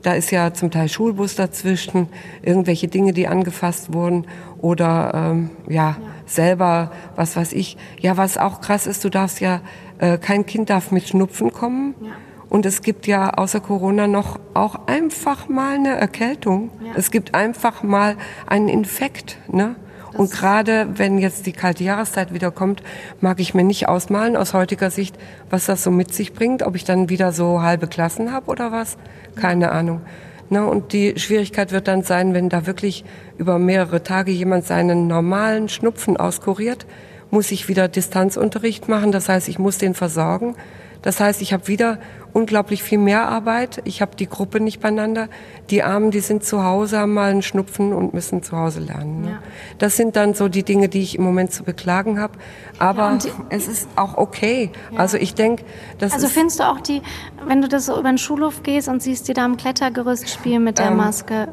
Da ist ja zum Teil Schulbus dazwischen, irgendwelche Dinge, die angefasst wurden oder ähm, ja, ja, selber, was weiß ich. Ja, was auch krass ist, du darfst ja, äh, kein Kind darf mit Schnupfen kommen. Ja. Und es gibt ja außer Corona noch auch einfach mal eine Erkältung. Ja. Es gibt einfach mal einen Infekt. Ne? Und gerade wenn jetzt die kalte Jahreszeit wieder kommt, mag ich mir nicht ausmalen aus heutiger Sicht, was das so mit sich bringt, ob ich dann wieder so halbe Klassen habe oder was. Keine Ahnung. Na, und die Schwierigkeit wird dann sein, wenn da wirklich über mehrere Tage jemand seinen normalen Schnupfen auskuriert, muss ich wieder Distanzunterricht machen. Das heißt, ich muss den versorgen. Das heißt, ich habe wieder unglaublich viel mehr Arbeit. Ich habe die Gruppe nicht beieinander. Die Armen, die sind zu Hause, haben mal einen Schnupfen und müssen zu Hause lernen. Ne? Ja. Das sind dann so die Dinge, die ich im Moment zu beklagen habe. Aber ja, es ist auch okay. Ja. Also ich denke, das Also findest du auch die, wenn du das so über den Schulhof gehst und siehst die da am Klettergerüst spielen mit der ähm, Maske?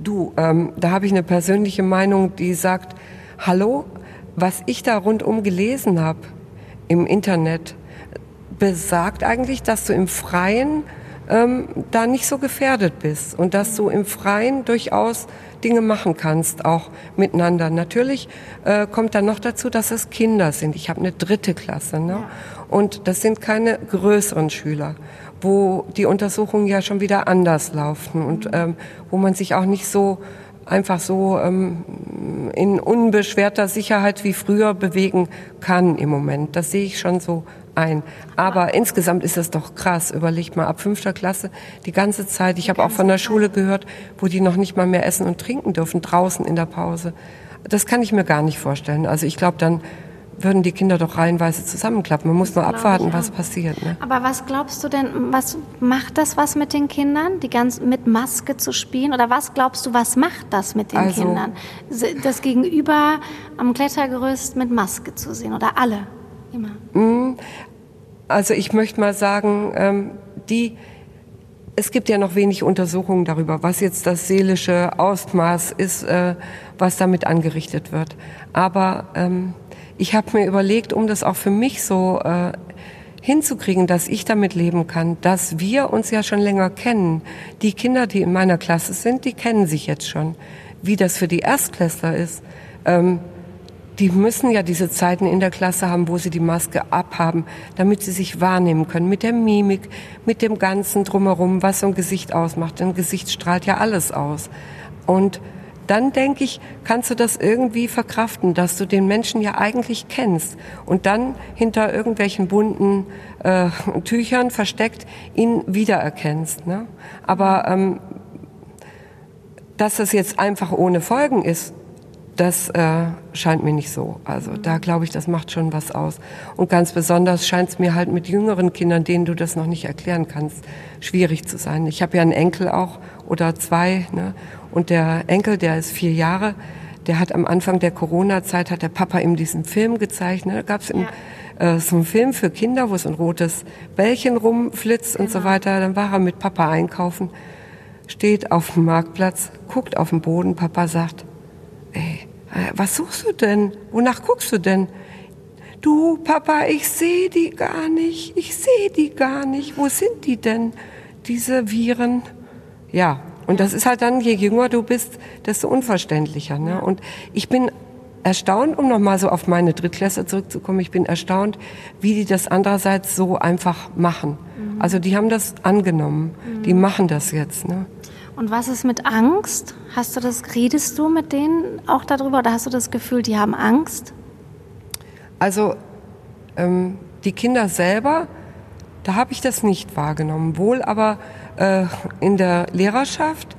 Du, ähm, da habe ich eine persönliche Meinung, die sagt, hallo, was ich da rundum gelesen habe im Internet, besagt eigentlich, dass du im Freien ähm, da nicht so gefährdet bist und dass du im Freien durchaus Dinge machen kannst, auch miteinander. Natürlich äh, kommt dann noch dazu, dass es Kinder sind. Ich habe eine dritte Klasse ne? und das sind keine größeren Schüler wo die Untersuchungen ja schon wieder anders laufen und ähm, wo man sich auch nicht so einfach so ähm, in unbeschwerter Sicherheit wie früher bewegen kann im Moment. Das sehe ich schon so ein. Aber insgesamt ist es doch krass. Überlegt mal, ab fünfter Klasse die ganze Zeit. Ich habe auch von der Schule gehört, wo die noch nicht mal mehr essen und trinken dürfen, draußen in der Pause. Das kann ich mir gar nicht vorstellen. Also ich glaube, dann würden die Kinder doch reihenweise zusammenklappen. Man muss nur abwarten, was passiert. Ne? Aber was glaubst du denn, was macht das was mit den Kindern, die ganz mit Maske zu spielen? Oder was glaubst du, was macht das mit den also, Kindern? Das Gegenüber am Klettergerüst mit Maske zu sehen oder alle? Immer. Mm, also ich möchte mal sagen, ähm, die es gibt ja noch wenig Untersuchungen darüber, was jetzt das seelische Ausmaß ist, äh, was damit angerichtet wird. Aber ähm, ich habe mir überlegt, um das auch für mich so äh, hinzukriegen, dass ich damit leben kann, dass wir uns ja schon länger kennen. Die Kinder, die in meiner Klasse sind, die kennen sich jetzt schon. Wie das für die Erstklässler ist, ähm, die müssen ja diese Zeiten in der Klasse haben, wo sie die Maske abhaben, damit sie sich wahrnehmen können mit der Mimik, mit dem ganzen drumherum, was so ein Gesicht ausmacht. Ein Gesicht strahlt ja alles aus. Und dann denke ich, kannst du das irgendwie verkraften, dass du den Menschen ja eigentlich kennst und dann hinter irgendwelchen bunten äh, Tüchern versteckt ihn wiedererkennst. Ne? Aber ähm, dass es jetzt einfach ohne Folgen ist, das äh, scheint mir nicht so. Also da glaube ich, das macht schon was aus. Und ganz besonders scheint es mir halt mit jüngeren Kindern, denen du das noch nicht erklären kannst, schwierig zu sein. Ich habe ja einen Enkel auch oder zwei. Ne? Und der Enkel, der ist vier Jahre, der hat am Anfang der Corona-Zeit, hat der Papa ihm diesen Film gezeigt. Ne? Da gab es ja. äh, so einen Film für Kinder, wo so ein rotes Bällchen rumflitzt genau. und so genau. weiter. Dann war er mit Papa einkaufen, steht auf dem Marktplatz, guckt auf den Boden. Papa sagt, was suchst du denn? Wonach guckst du denn? Du, Papa, ich sehe die gar nicht. Ich sehe die gar nicht. Wo sind die denn, diese Viren? Ja, und das ist halt dann, je jünger du bist, desto unverständlicher. Ne? Und ich bin erstaunt, um nochmal so auf meine Drittklässler zurückzukommen, ich bin erstaunt, wie die das andererseits so einfach machen. Mhm. Also die haben das angenommen. Mhm. Die machen das jetzt. Ne? Und was ist mit Angst? Hast du das, redest du mit denen auch darüber oder hast du das Gefühl, die haben Angst? Also ähm, die Kinder selber, da habe ich das nicht wahrgenommen. Wohl aber äh, in der Lehrerschaft,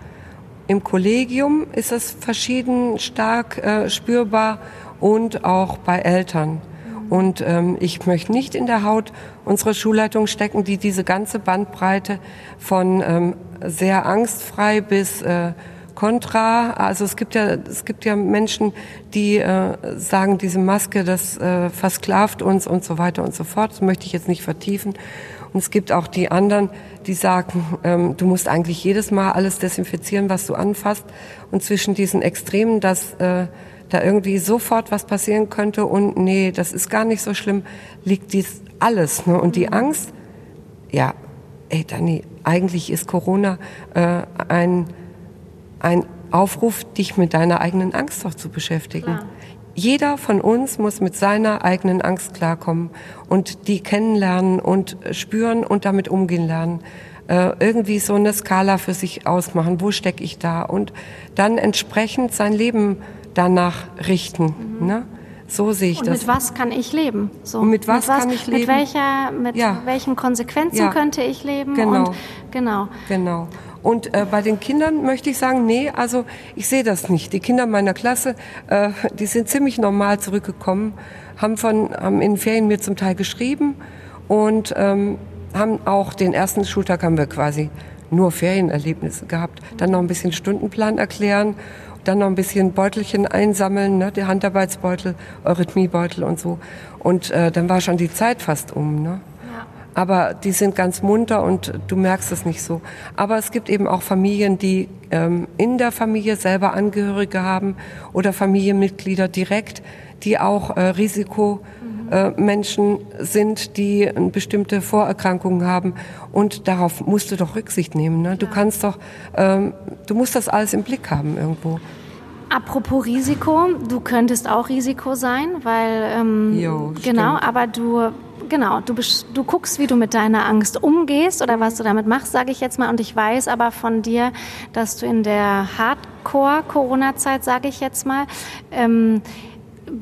im Kollegium ist das verschieden stark äh, spürbar und auch bei Eltern. Und ähm, ich möchte nicht in der Haut unserer Schulleitung stecken, die diese ganze Bandbreite von ähm, sehr angstfrei bis äh, kontra. Also es gibt ja, es gibt ja Menschen, die äh, sagen, diese Maske, das äh, versklavt uns und so weiter und so fort. Das möchte ich jetzt nicht vertiefen. Und es gibt auch die anderen, die sagen, ähm, du musst eigentlich jedes Mal alles desinfizieren, was du anfasst. Und zwischen diesen Extremen, dass äh, da irgendwie sofort was passieren könnte und nee, das ist gar nicht so schlimm, liegt dies alles. Ne? Und die mhm. Angst, ja, ey Dani, eigentlich ist Corona äh, ein, ein Aufruf, dich mit deiner eigenen Angst doch zu beschäftigen. Klar. Jeder von uns muss mit seiner eigenen Angst klarkommen und die kennenlernen und spüren und damit umgehen lernen. Äh, irgendwie so eine Skala für sich ausmachen, wo stecke ich da und dann entsprechend sein Leben danach richten. Mhm. Ne? So sehe ich und das. Mit was kann ich leben? So. Und mit was, mit was kann ich leben? Mit, welcher, mit ja. welchen Konsequenzen ja. könnte ich leben? Genau. Und, genau. genau. Und äh, bei den Kindern möchte ich sagen, nee, also ich sehe das nicht. Die Kinder meiner Klasse, äh, die sind ziemlich normal zurückgekommen, haben von, haben in Ferien mir zum Teil geschrieben und ähm, haben auch den ersten Schultag haben wir quasi nur Ferienerlebnisse gehabt, dann noch ein bisschen Stundenplan erklären dann noch ein bisschen Beutelchen einsammeln, ne, der Handarbeitsbeutel, Eurythmiebeutel und so. Und äh, dann war schon die Zeit fast um. Ne? Aber die sind ganz munter und du merkst es nicht so. Aber es gibt eben auch Familien, die ähm, in der Familie selber Angehörige haben oder Familienmitglieder direkt, die auch äh, Risiko äh, Menschen sind, die bestimmte Vorerkrankungen haben. Und darauf musst du doch Rücksicht nehmen. Ne? Du kannst doch, ähm, du musst das alles im Blick haben irgendwo. Apropos Risiko, du könntest auch Risiko sein, weil ähm, jo, genau, aber du genau, du, du guckst, wie du mit deiner Angst umgehst oder was du damit machst, sage ich jetzt mal. Und ich weiß aber von dir, dass du in der Hardcore-Corona-Zeit, sage ich jetzt mal, ähm,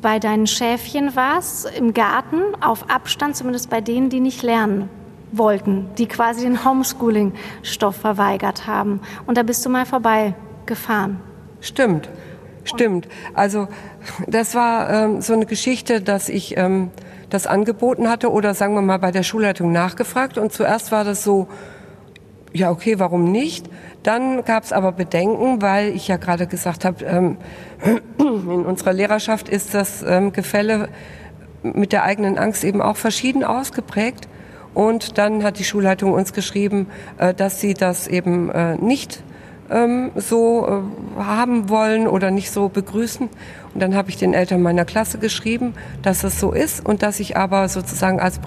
bei deinen Schäfchen warst, im Garten, auf Abstand, zumindest bei denen, die nicht lernen wollten, die quasi den Homeschooling-Stoff verweigert haben. Und da bist du mal vorbeigefahren. Stimmt, stimmt. Also das war ähm, so eine Geschichte, dass ich ähm, das angeboten hatte oder sagen wir mal bei der Schulleitung nachgefragt. Und zuerst war das so, ja okay, warum nicht? Dann gab es aber Bedenken, weil ich ja gerade gesagt habe, ähm, in unserer Lehrerschaft ist das ähm, Gefälle mit der eigenen Angst eben auch verschieden ausgeprägt. Und dann hat die Schulleitung uns geschrieben, äh, dass sie das eben äh, nicht ähm, so äh, haben wollen oder nicht so begrüßen. Und dann habe ich den Eltern meiner Klasse geschrieben, dass es so ist und dass ich aber sozusagen als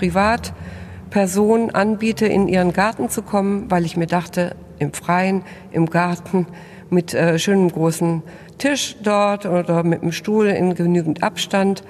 Privatperson anbiete, in ihren Garten zu kommen, weil ich mir dachte, im Freien, im Garten, mit äh, schönem großen Tisch dort oder mit einem Stuhl in genügend Abstand.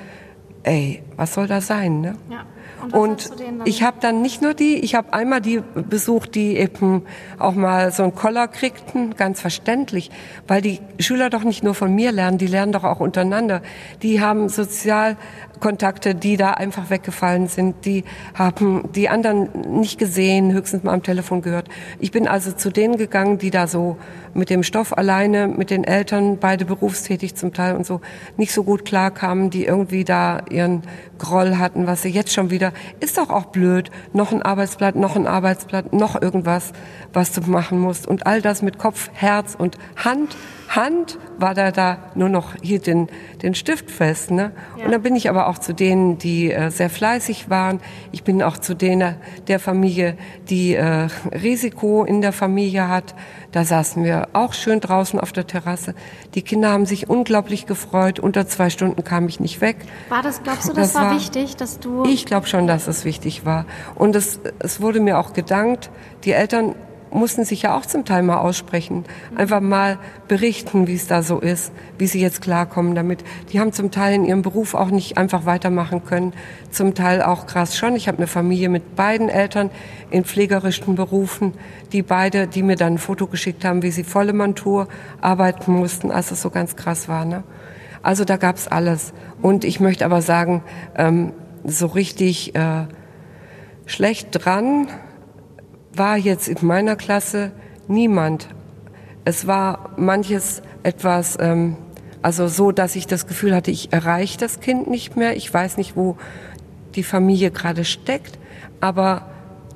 Ey, was soll das sein, ne? Ja. Und, und ich habe dann nicht nur die, ich habe einmal die besucht, die eben auch mal so einen Koller kriegten, ganz verständlich, weil die Schüler doch nicht nur von mir lernen, die lernen doch auch untereinander. Die haben Sozialkontakte, die da einfach weggefallen sind, die haben die anderen nicht gesehen, höchstens mal am Telefon gehört. Ich bin also zu denen gegangen, die da so mit dem Stoff alleine, mit den Eltern, beide berufstätig zum Teil und so, nicht so gut klarkamen, die irgendwie da ihren Groll hatten, was sie jetzt schon wieder, ist doch auch blöd, noch ein Arbeitsblatt, noch ein Arbeitsblatt, noch irgendwas, was du machen musst. Und all das mit Kopf, Herz und Hand. Hand war da da nur noch hier den, den Stift fest. Ne? Ja. Und dann bin ich aber auch zu denen, die äh, sehr fleißig waren. Ich bin auch zu denen der Familie, die äh, Risiko in der Familie hat. Da saßen wir auch schön draußen auf der Terrasse. Die Kinder haben sich unglaublich gefreut. Unter zwei Stunden kam ich nicht weg. War das, glaubst du, das, das war, war wichtig, dass du... Ich glaube schon, dass es wichtig war. Und es, es wurde mir auch gedankt. Die Eltern mussten sich ja auch zum Teil mal aussprechen, einfach mal berichten, wie es da so ist, wie sie jetzt klarkommen damit. Die haben zum Teil in ihrem Beruf auch nicht einfach weitermachen können, zum Teil auch krass schon. Ich habe eine Familie mit beiden Eltern in pflegerischen Berufen, die beide, die mir dann ein Foto geschickt haben, wie sie volle Montur arbeiten mussten, als es so ganz krass war. Ne? Also da gab's alles. Und ich möchte aber sagen, ähm, so richtig äh, schlecht dran war jetzt in meiner Klasse niemand. Es war manches etwas, ähm, also so, dass ich das Gefühl hatte, ich erreiche das Kind nicht mehr. Ich weiß nicht, wo die Familie gerade steckt, aber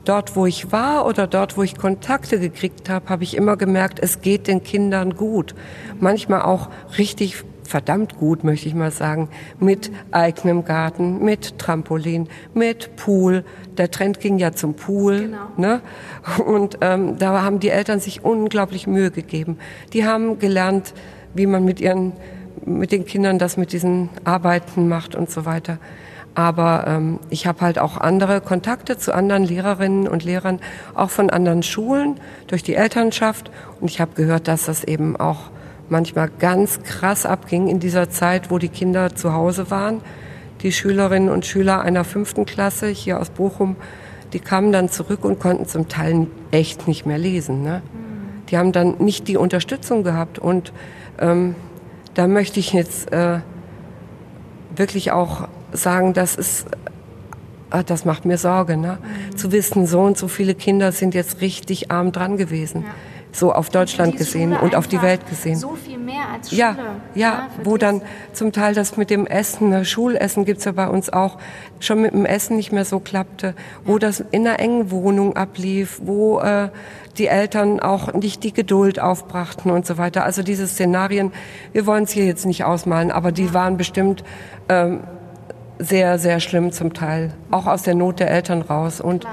dort, wo ich war oder dort, wo ich Kontakte gekriegt habe, habe ich immer gemerkt, es geht den Kindern gut. Manchmal auch richtig verdammt gut, möchte ich mal sagen, mit eigenem Garten, mit Trampolin, mit Pool. Der Trend ging ja zum Pool. Genau. Ne? Und ähm, da haben die Eltern sich unglaublich Mühe gegeben. Die haben gelernt, wie man mit ihren, mit den Kindern das mit diesen Arbeiten macht und so weiter. Aber ähm, ich habe halt auch andere Kontakte zu anderen Lehrerinnen und Lehrern, auch von anderen Schulen durch die Elternschaft. Und ich habe gehört, dass das eben auch manchmal ganz krass abging in dieser Zeit, wo die Kinder zu Hause waren. Die Schülerinnen und Schüler einer fünften Klasse hier aus Bochum, die kamen dann zurück und konnten zum Teil echt nicht mehr lesen. Ne? Die haben dann nicht die Unterstützung gehabt. Und ähm, da möchte ich jetzt äh, wirklich auch sagen, das ist, äh, das macht mir Sorge, ne? Mhm. zu wissen, so und so viele Kinder sind jetzt richtig arm dran gewesen. Ja so auf Deutschland gesehen und auf die Welt gesehen. So viel mehr als Schule. Ja, ja, ja wo dann zum Teil das mit dem Essen, ne, Schulessen gibt's ja bei uns auch, schon mit dem Essen nicht mehr so klappte, wo das in einer engen Wohnung ablief, wo äh, die Eltern auch nicht die Geduld aufbrachten und so weiter. Also diese Szenarien, wir wollen es hier jetzt nicht ausmalen, aber die waren bestimmt ähm, sehr, sehr schlimm zum Teil, auch aus der Not der Eltern raus. Und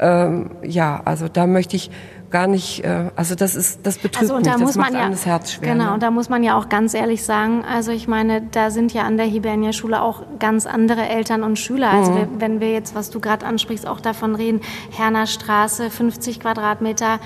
ähm, ja, also da möchte ich gar nicht, äh, also das ist, das betrübt also, und da mich, muss man ja, das Herz schwer. Genau, ne? und da muss man ja auch ganz ehrlich sagen, also ich meine, da sind ja an der Hibernia Schule auch ganz andere Eltern und Schüler. Also mhm. wir, wenn wir jetzt, was du gerade ansprichst, auch davon reden, Herner Straße, 50 Quadratmeter,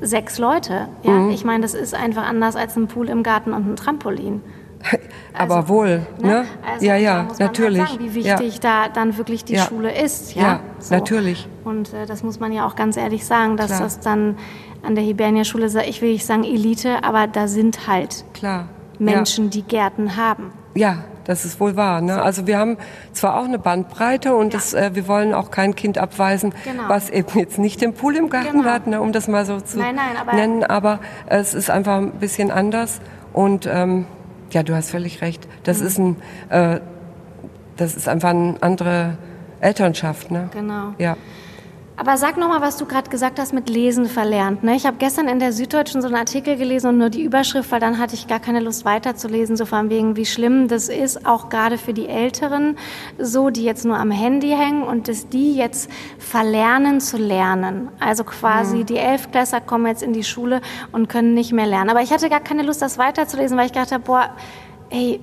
sechs Leute. Ja, mhm. ich meine, das ist einfach anders als ein Pool im Garten und ein Trampolin. Aber also, wohl, ne? ne? Also, ja, ja, halt natürlich. Halt sagen, wie wichtig ja. da dann wirklich die ja. Schule ist. Ja, ja so. natürlich. Und äh, das muss man ja auch ganz ehrlich sagen, dass Klar. das dann an der Hibernia-Schule, ich will nicht sagen Elite, aber da sind halt Klar. Menschen, die Gärten haben. Ja, das ist wohl wahr. Ne? Also wir haben zwar auch eine Bandbreite und ja. das, äh, wir wollen auch kein Kind abweisen, genau. was eben jetzt nicht den Pool im Garten genau. hat, ne, um das mal so zu nein, nein, aber nennen. Aber es ist einfach ein bisschen anders und ähm, ja, du hast völlig recht. Das mhm. ist ein, äh, das ist einfach eine andere Elternschaft, ne? Genau. Ja. Aber sag noch mal, was du gerade gesagt hast mit Lesen verlernt. Ne? Ich habe gestern in der Süddeutschen so einen Artikel gelesen und nur die Überschrift, weil dann hatte ich gar keine Lust weiterzulesen, so von wegen, wie schlimm das ist, auch gerade für die Älteren, so die jetzt nur am Handy hängen und dass die jetzt verlernen zu lernen. Also quasi mhm. die Elfklässler kommen jetzt in die Schule und können nicht mehr lernen. Aber ich hatte gar keine Lust, das weiterzulesen, weil ich gedacht habe, boah, ey,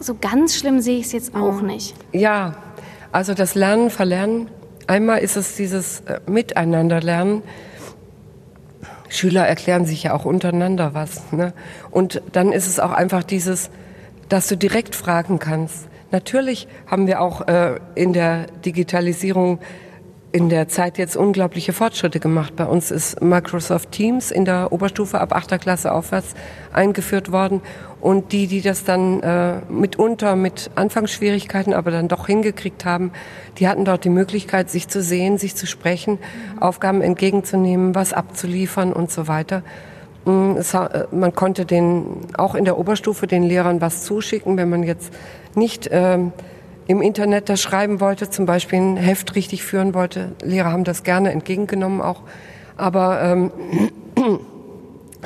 so ganz schlimm sehe ich es jetzt auch mhm. nicht. Ja, also das Lernen, Verlernen Einmal ist es dieses äh, Miteinanderlernen. Schüler erklären sich ja auch untereinander was. Ne? Und dann ist es auch einfach dieses, dass du direkt fragen kannst. Natürlich haben wir auch äh, in der Digitalisierung in der Zeit jetzt unglaubliche Fortschritte gemacht. Bei uns ist Microsoft Teams in der Oberstufe ab 8. Klasse aufwärts eingeführt worden. Und die, die das dann äh, mitunter mit Anfangsschwierigkeiten aber dann doch hingekriegt haben, die hatten dort die Möglichkeit, sich zu sehen, sich zu sprechen, mhm. Aufgaben entgegenzunehmen, was abzuliefern und so weiter. Mm, es, äh, man konnte den auch in der Oberstufe den Lehrern was zuschicken, wenn man jetzt nicht ähm, im Internet das schreiben wollte, zum Beispiel ein Heft richtig führen wollte. Lehrer haben das gerne entgegengenommen auch. Aber ähm,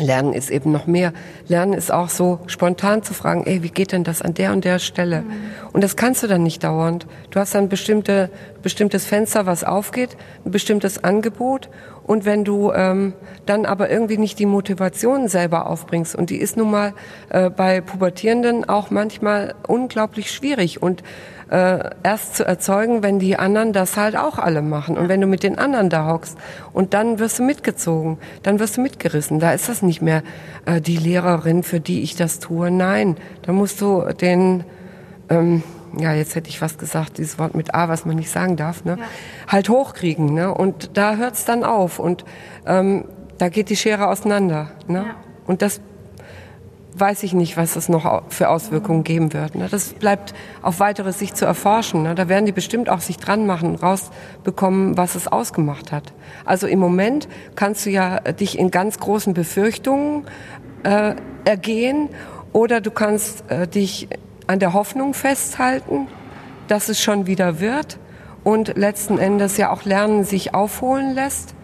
Lernen ist eben noch mehr. Lernen ist auch so spontan zu fragen, ey, wie geht denn das an der und der Stelle? Mhm. Und das kannst du dann nicht dauernd. Du hast dann bestimmte, bestimmtes Fenster, was aufgeht, ein bestimmtes Angebot. Und wenn du ähm, dann aber irgendwie nicht die Motivation selber aufbringst, und die ist nun mal äh, bei Pubertierenden auch manchmal unglaublich schwierig. Und äh, erst zu erzeugen, wenn die anderen das halt auch alle machen. Und wenn du mit den anderen da hockst und dann wirst du mitgezogen, dann wirst du mitgerissen. Da ist das nicht mehr äh, die Lehrerin, für die ich das tue. Nein, da musst du den, ähm, ja, jetzt hätte ich was gesagt, dieses Wort mit A, was man nicht sagen darf, ne? Ja. halt hochkriegen. Ne? Und da hört's dann auf. Und ähm, da geht die Schere auseinander. Ne? Ja. Und das weiß ich nicht, was es noch für Auswirkungen geben wird. Ne? Das bleibt auf weitere Sicht zu erforschen. Ne? Da werden die bestimmt auch sich dran machen, rausbekommen, was es ausgemacht hat. Also im Moment kannst du ja dich in ganz großen Befürchtungen äh, ergehen oder du kannst äh, dich an der Hoffnung festhalten, dass es schon wieder wird und letzten Endes ja auch lernen sich aufholen lässt.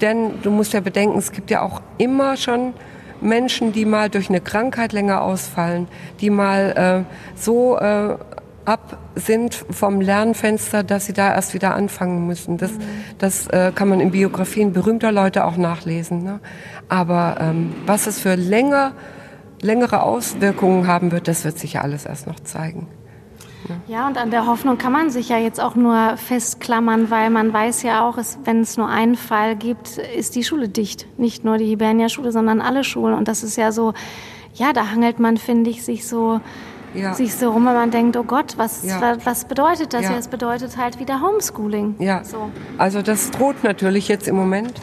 Denn du musst ja bedenken, es gibt ja auch immer schon Menschen, die mal durch eine Krankheit länger ausfallen, die mal äh, so äh, ab sind vom Lernfenster, dass sie da erst wieder anfangen müssen. Das, das äh, kann man in Biografien berühmter Leute auch nachlesen. Ne? Aber ähm, was es für länger, längere Auswirkungen haben wird, das wird sich ja alles erst noch zeigen. Ja, und an der Hoffnung kann man sich ja jetzt auch nur festklammern, weil man weiß ja auch, wenn es nur einen Fall gibt, ist die Schule dicht. Nicht nur die Hibernia-Schule, sondern alle Schulen. Und das ist ja so, ja, da hangelt man, finde ich, sich so, ja. sich so rum, wenn man denkt, oh Gott, was, ja. was bedeutet das? Ja. es bedeutet halt wieder Homeschooling. Ja, so. also das droht natürlich jetzt im Moment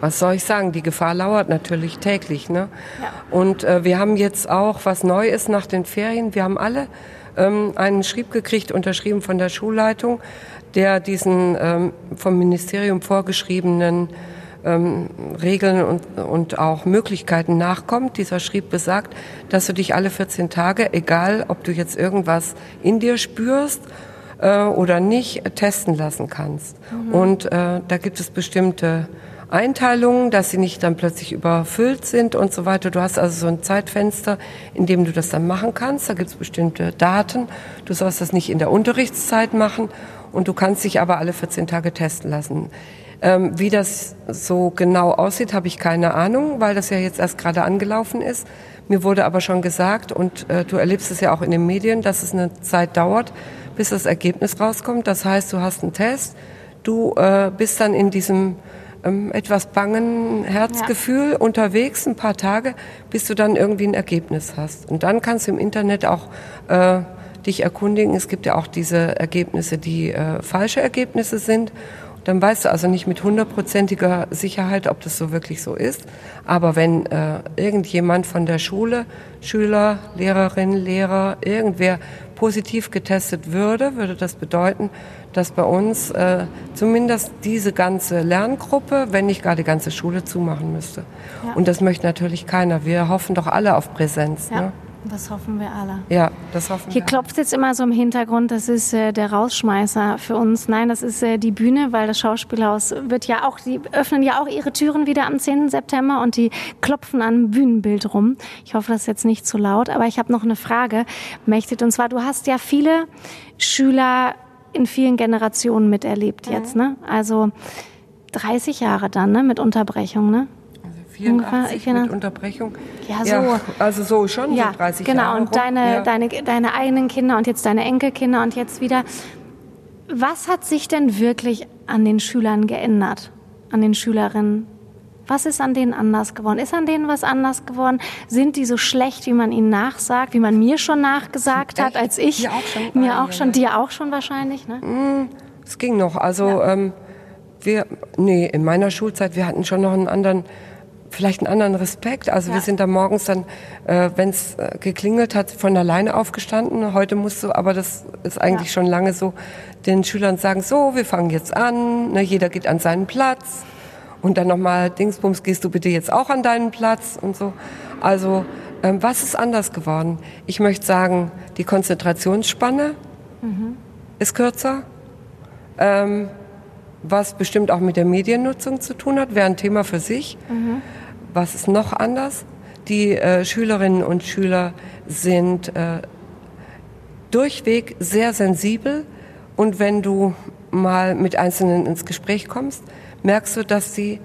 was soll ich sagen, die Gefahr lauert natürlich täglich. Ne? Ja. Und äh, wir haben jetzt auch, was neu ist nach den Ferien, wir haben alle ähm, einen Schrieb gekriegt, unterschrieben von der Schulleitung, der diesen ähm, vom Ministerium vorgeschriebenen ähm, Regeln und, und auch Möglichkeiten nachkommt. Dieser Schrieb besagt, dass du dich alle 14 Tage, egal ob du jetzt irgendwas in dir spürst äh, oder nicht, testen lassen kannst. Mhm. Und äh, da gibt es bestimmte Einteilungen, dass sie nicht dann plötzlich überfüllt sind und so weiter. Du hast also so ein Zeitfenster, in dem du das dann machen kannst. Da gibt es bestimmte Daten. Du sollst das nicht in der Unterrichtszeit machen und du kannst dich aber alle 14 Tage testen lassen. Ähm, wie das so genau aussieht, habe ich keine Ahnung, weil das ja jetzt erst gerade angelaufen ist. Mir wurde aber schon gesagt, und äh, du erlebst es ja auch in den Medien, dass es eine Zeit dauert, bis das Ergebnis rauskommt. Das heißt, du hast einen Test, du äh, bist dann in diesem ähm, etwas bangen Herzgefühl ja. unterwegs, ein paar Tage, bis du dann irgendwie ein Ergebnis hast. Und dann kannst du im Internet auch äh, dich erkundigen. Es gibt ja auch diese Ergebnisse, die äh, falsche Ergebnisse sind. Dann weißt du also nicht mit hundertprozentiger Sicherheit, ob das so wirklich so ist. Aber wenn äh, irgendjemand von der Schule, Schüler, Lehrerin, Lehrer, irgendwer positiv getestet würde, würde das bedeuten, dass bei uns äh, zumindest diese ganze Lerngruppe, wenn nicht gar die ganze Schule zumachen müsste. Ja. Und das möchte natürlich keiner. Wir hoffen doch alle auf Präsenz. Ja. Ne? Das hoffen wir alle. Ja, das hoffen Hier wir. klopft jetzt immer so im Hintergrund, das ist äh, der Rausschmeißer für uns. Nein, das ist äh, die Bühne, weil das Schauspielhaus wird ja auch, die öffnen ja auch ihre Türen wieder am 10. September und die klopfen am Bühnenbild rum. Ich hoffe, das ist jetzt nicht zu laut, aber ich habe noch eine Frage, Mechtet. Und zwar, du hast ja viele Schüler in vielen Generationen miterlebt jetzt, ne? Also 30 Jahre dann, ne? Mit Unterbrechung, ne? 84 Ungefähr, mit Unterbrechung. Ja, so. also so schon, Ja, so 30 genau. Jahre. Und rum. deine, ja. deine, deine eigenen Kinder und jetzt deine Enkelkinder und jetzt wieder. Was hat sich denn wirklich an den Schülern geändert? An den Schülerinnen? Was ist an denen anders geworden? Ist an denen was anders geworden? Sind die so schlecht, wie man ihnen nachsagt, wie man mir schon nachgesagt hat, als ich? Dir auch schon? Mir auch ja, schon, ja. dir auch schon wahrscheinlich, ne? Es ging noch. Also ähm, wir, nee, in meiner Schulzeit, wir hatten schon noch einen anderen, vielleicht einen anderen Respekt. Also Ja. wir sind da morgens dann, äh, wenn es äh, geklingelt hat, von alleine aufgestanden. Heute musst du, aber das ist eigentlich Ja. schon lange so, den Schülern sagen, so, wir fangen jetzt an, ne, jeder geht an seinen Platz. Und dann nochmal, Dingsbums, gehst du bitte jetzt auch an deinen Platz und so. Also, ähm, was ist anders geworden? Ich möchte sagen, die Konzentrationsspanne ist kürzer ähm, was bestimmt auch mit der Mediennutzung zu tun hat, wäre ein Thema für sich. Was ist noch anders? Die äh, Schülerinnen und Schüler sind äh, durchweg sehr sensibel und wenn du mal mit Einzelnen ins Gespräch kommst, merkst du, dass sie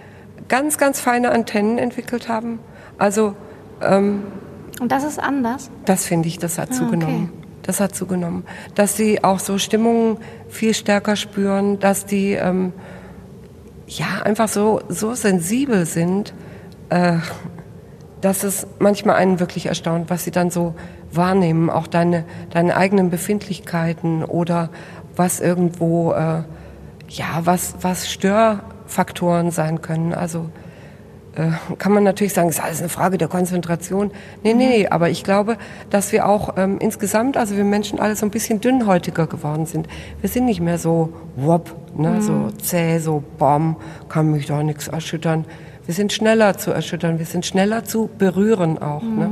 ganz, ganz feine Antennen entwickelt haben. Also Und das ist anders. das finde ich, das hat Ah, zugenommen. okay. Das hat zugenommen. Dass sie auch so Stimmungen viel stärker spüren, dass die ähm, ja einfach so, so sensibel sind, äh, dass es manchmal einen wirklich erstaunt, was sie dann so wahrnehmen. Auch deine, deine eigenen Befindlichkeiten oder was irgendwo, äh, ja, was, was Störfaktoren sein können. Also äh, kann man natürlich sagen, es ist alles eine Frage der Konzentration. Nee, nee, aber ich glaube, dass wir auch ähm, insgesamt, also wir Menschen alle so ein bisschen dünnhäutiger geworden sind. Wir sind nicht mehr so wop, ne, so zäh, so bom, kann mich doch nichts erschüttern. Wir sind schneller zu erschüttern, wir sind schneller zu berühren auch. Ne?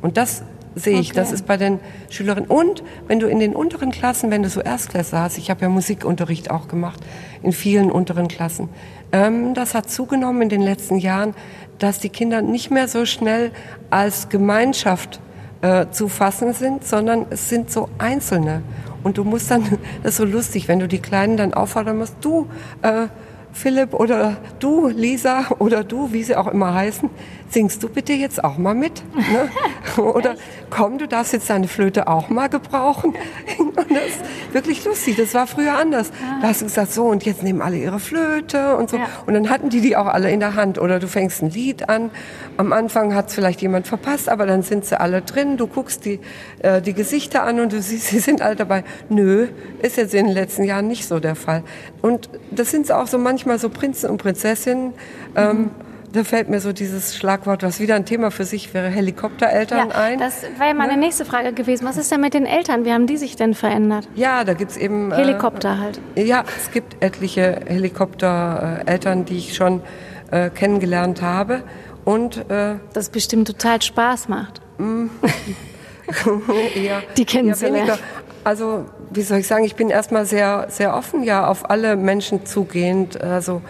Und das sehe ich, das Okay. ist bei den Schülerinnen. Und wenn du in den unteren Klassen, wenn du so Erstklässler hast, ich habe ja Musikunterricht auch gemacht in vielen unteren Klassen, ähm, das hat zugenommen in den letzten Jahren, dass die Kinder nicht mehr so schnell als Gemeinschaft äh, zu fassen sind, sondern es sind so Einzelne. Und du musst dann, das ist so lustig, wenn du die Kleinen dann auffordern musst, du, äh, Philipp oder du, Lisa oder du, wie sie auch immer heißen, singst du bitte jetzt auch mal mit? Ne? oder komm, du darfst jetzt deine Flöte auch mal gebrauchen. Und das ist wirklich lustig. Das war früher anders. Da hast du gesagt, so und jetzt nehmen alle ihre Flöte und so. Ja. Und dann hatten die die auch alle in der Hand. Oder du fängst ein Lied an. Am Anfang hat es vielleicht jemand verpasst, aber dann sind sie alle drin. Du guckst die, äh, die Gesichter an und du siehst, sie sind alle dabei. Nö, ist jetzt in den letzten Jahren nicht so der Fall. Und das sind auch so manchmal so Prinzen und Prinzessinnen. Ähm, da fällt mir so dieses Schlagwort, was wieder ein Thema für sich wäre, Helikoptereltern Ja, ein. das wäre meine nächste Frage gewesen. Was ist denn mit den Eltern? Wie haben die sich denn verändert? ja, da gibt's eben... äh, Helikopter halt. Ja, es gibt etliche Helikoptereltern, die ich schon äh, kennengelernt habe. Und äh, Das bestimmt total Spaß macht. eher, Die kennenzulernen. eher weniger. Also, wie soll ich sagen, ich bin erstmal sehr, sehr offen, ja, auf alle Menschen zugehend. Also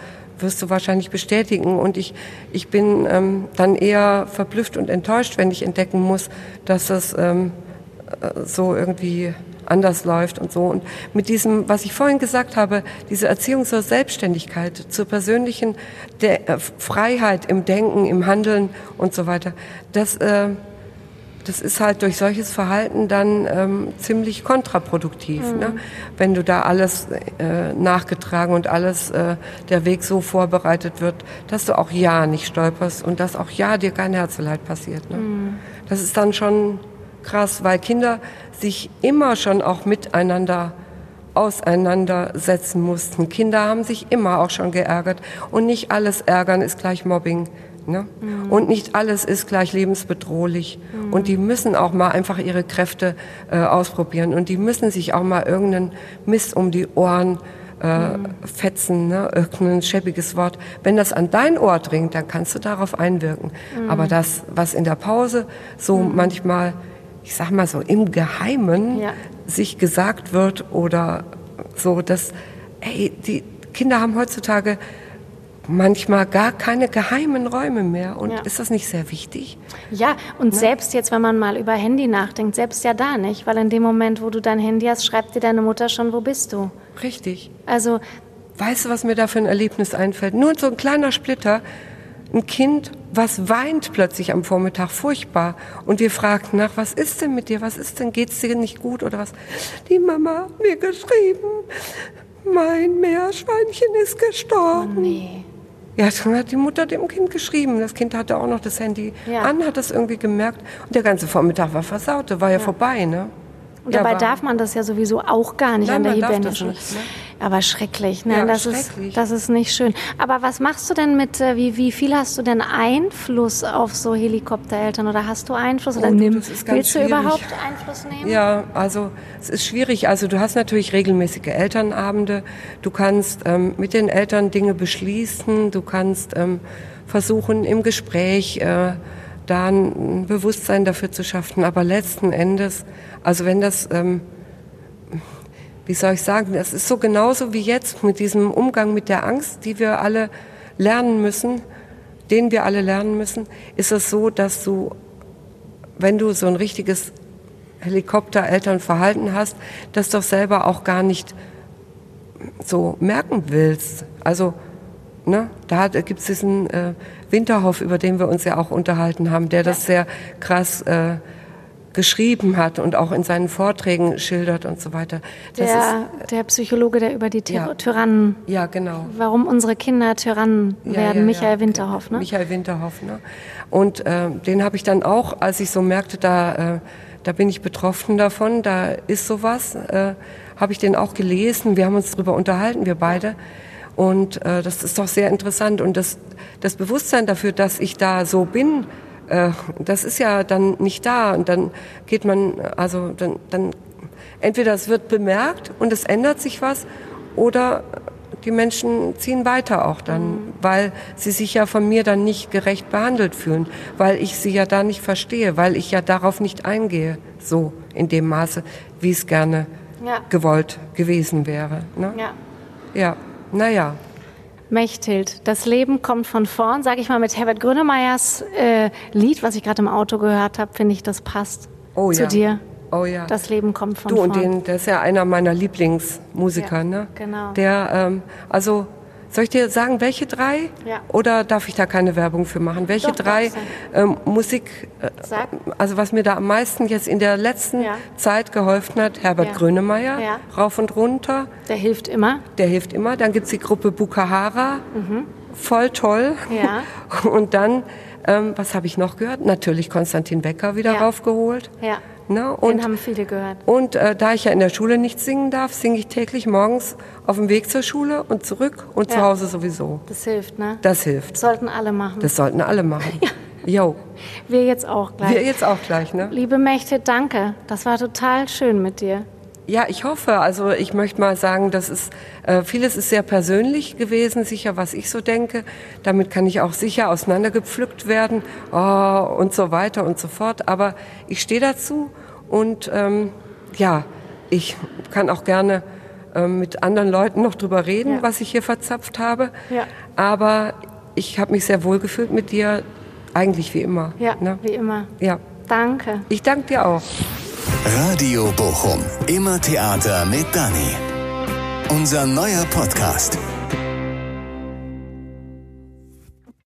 wirst du wahrscheinlich bestätigen. Und ich, ich bin ähm, dann eher verblüfft und enttäuscht, wenn ich entdecken muss, dass das ähm, äh, so irgendwie anders läuft und so. Und mit diesem, was ich vorhin gesagt habe, diese Erziehung zur Selbstständigkeit, zur persönlichen De äh, Freiheit im Denken, im Handeln und so weiter, das, äh, das ist halt durch solches Verhalten dann ähm, ziemlich kontraproduktiv. Ne? Wenn du da alles äh, nachgetragen und alles, äh, der Weg so vorbereitet wird, dass du auch ja nicht stolperst und dass auch ja dir kein Herzeleid passiert. Ne? Das ist dann schon krass, weil Kinder sich immer schon auch miteinander auseinandersetzen mussten. Kinder haben sich immer auch schon geärgert und nicht alles Ärgern ist gleich Mobbing. Ne? Und nicht alles ist gleich lebensbedrohlich. Und die müssen auch mal einfach ihre Kräfte äh, ausprobieren. Und die müssen sich auch mal irgendeinen Mist um die Ohren äh, fetzen, ne? irgendein schäbiges Wort. Wenn das an dein Ohr dringt, dann kannst du darauf einwirken. Mhm. Aber das, was in der Pause so mhm. manchmal, ich sag mal so im Geheimen ja. sich gesagt wird oder so, dass, ey, die Kinder haben heutzutage manchmal gar keine geheimen Räume mehr. Und ja. ist das nicht sehr wichtig? Ja, und ne? selbst jetzt, wenn man mal über Handy nachdenkt, selbst ja da nicht, weil in dem Moment, wo du dein Handy hast, schreibt dir deine Mutter schon, wo bist du? Richtig. Also. Weißt du, was mir da für ein Erlebnis einfällt? Nur so ein kleiner Splitter. Ein Kind, was weint plötzlich am Vormittag furchtbar. Und wir fragten nach, was ist denn mit dir? Was ist denn? Geht's dir nicht gut oder was? Die Mama hat mir geschrieben, mein Meerschweinchen ist gestorben. Oh nee. Ja, dann hat die Mutter dem Kind geschrieben. Das Kind hatte auch noch das Handy ja. an, hat das irgendwie gemerkt. Und der ganze Vormittag war versaut, war ja, ja vorbei, ne? Und dabei ja, darf man das ja sowieso auch gar nicht Nein, an der Hibernischen. Ne? Aber schrecklich, ne? Ja, das, schrecklich. Ist, das ist nicht schön. Aber was machst du denn mit, äh, wie, wie viel hast du denn Einfluss auf so Helikoptereltern oder hast du Einfluss oder oh, nimm, willst schwierig. du überhaupt Einfluss nehmen? Ja, also es ist schwierig. Also du hast natürlich regelmäßige Elternabende. Du kannst ähm, mit den Eltern Dinge beschließen. Du kannst ähm, versuchen im Gespräch äh, da ein Bewusstsein dafür zu schaffen. Aber letzten Endes, also wenn das, ähm, wie soll ich sagen, das ist so genauso wie jetzt mit diesem Umgang mit der Angst, die wir alle lernen müssen, den wir alle lernen müssen, ist es so, dass du, wenn du so ein richtiges Helikopterelternverhalten hast, das doch selber auch gar nicht so merken willst. Also, ne, da gibt es diesen äh, Winterhoff, über den wir uns ja auch unterhalten haben, der das sehr krass äh, geschrieben hat und auch in seinen Vorträgen schildert und so weiter. Das der, ist, der Psychologe, der über die Ty ja. Tyrannen, ja genau, warum unsere Kinder Tyrannen ja, werden, ja, Michael Winterhoff, ne? Michael Winterhoff, ne? Und äh, den habe ich dann auch, als ich so merkte, da, äh, da bin ich betroffen davon, da ist sowas, äh, habe ich den auch gelesen. Wir haben uns darüber unterhalten, wir beide. Und äh, das ist doch sehr interessant. Und das, das Bewusstsein dafür, dass ich da so bin, äh, das ist ja dann nicht da. Und dann geht man, also dann, dann entweder es wird bemerkt und es ändert sich was, oder die Menschen ziehen weiter auch dann, mhm. weil sie sich ja von mir dann nicht gerecht behandelt fühlen, weil ich sie ja da nicht verstehe, weil ich ja darauf nicht eingehe, so in dem Maße, wie es gerne ja. gewollt gewesen wäre. Ne? Ja. Ja. Naja. Mechthild, das Leben kommt von vorn, sage ich mal mit Herbert Grönemeyers äh, Lied, was ich gerade im Auto gehört habe, finde ich, das passt oh, zu ja. dir. Oh ja. Das Leben kommt von du, vorn. Du, und den, der ist ja einer meiner Lieblingsmusiker, ja, ne? Genau. Der, ähm, also soll ich dir sagen, welche drei? Ja. Oder darf ich da keine Werbung für machen? Welche Doch, drei ähm, Musik, äh, also was mir da am meisten jetzt in der letzten ja. Zeit geholfen hat, Herbert ja. Grönemeyer, ja. rauf und runter. Der hilft immer. Der hilft immer. Dann gibt's die Gruppe Bukahara, mhm. voll toll. Ja. Und dann, ähm, was habe ich noch gehört? Natürlich Konstantin Becker wieder raufgeholt. Ja. Ne? Und, Den haben viele gehört. Und äh, da ich ja in der Schule nicht singen darf, singe ich täglich morgens auf dem Weg zur Schule und zurück und ja. zu Hause sowieso. Das hilft, ne? Das hilft. Das sollten alle machen. Das sollten alle machen. ja. Jo. Wir jetzt auch gleich. Wir jetzt auch gleich, ne? Liebe Mächte, danke. Das war total schön mit dir. Ja, ich hoffe. Also ich möchte mal sagen, dass es äh, vieles ist sehr persönlich gewesen, sicher, was ich so denke. Damit kann ich auch sicher auseinandergepflückt werden oh, und so weiter und so fort. Aber ich stehe dazu und ähm, ja, ich kann auch gerne ähm, mit anderen Leuten noch drüber reden, ja. was ich hier verzapft habe. Ja. Aber ich habe mich sehr wohl gefühlt mit dir, eigentlich wie immer. Ja, ne? wie immer. Ja. Danke. Ich danke dir auch. Radio Bochum. Immer Theater mit Dani. Unser neuer Podcast.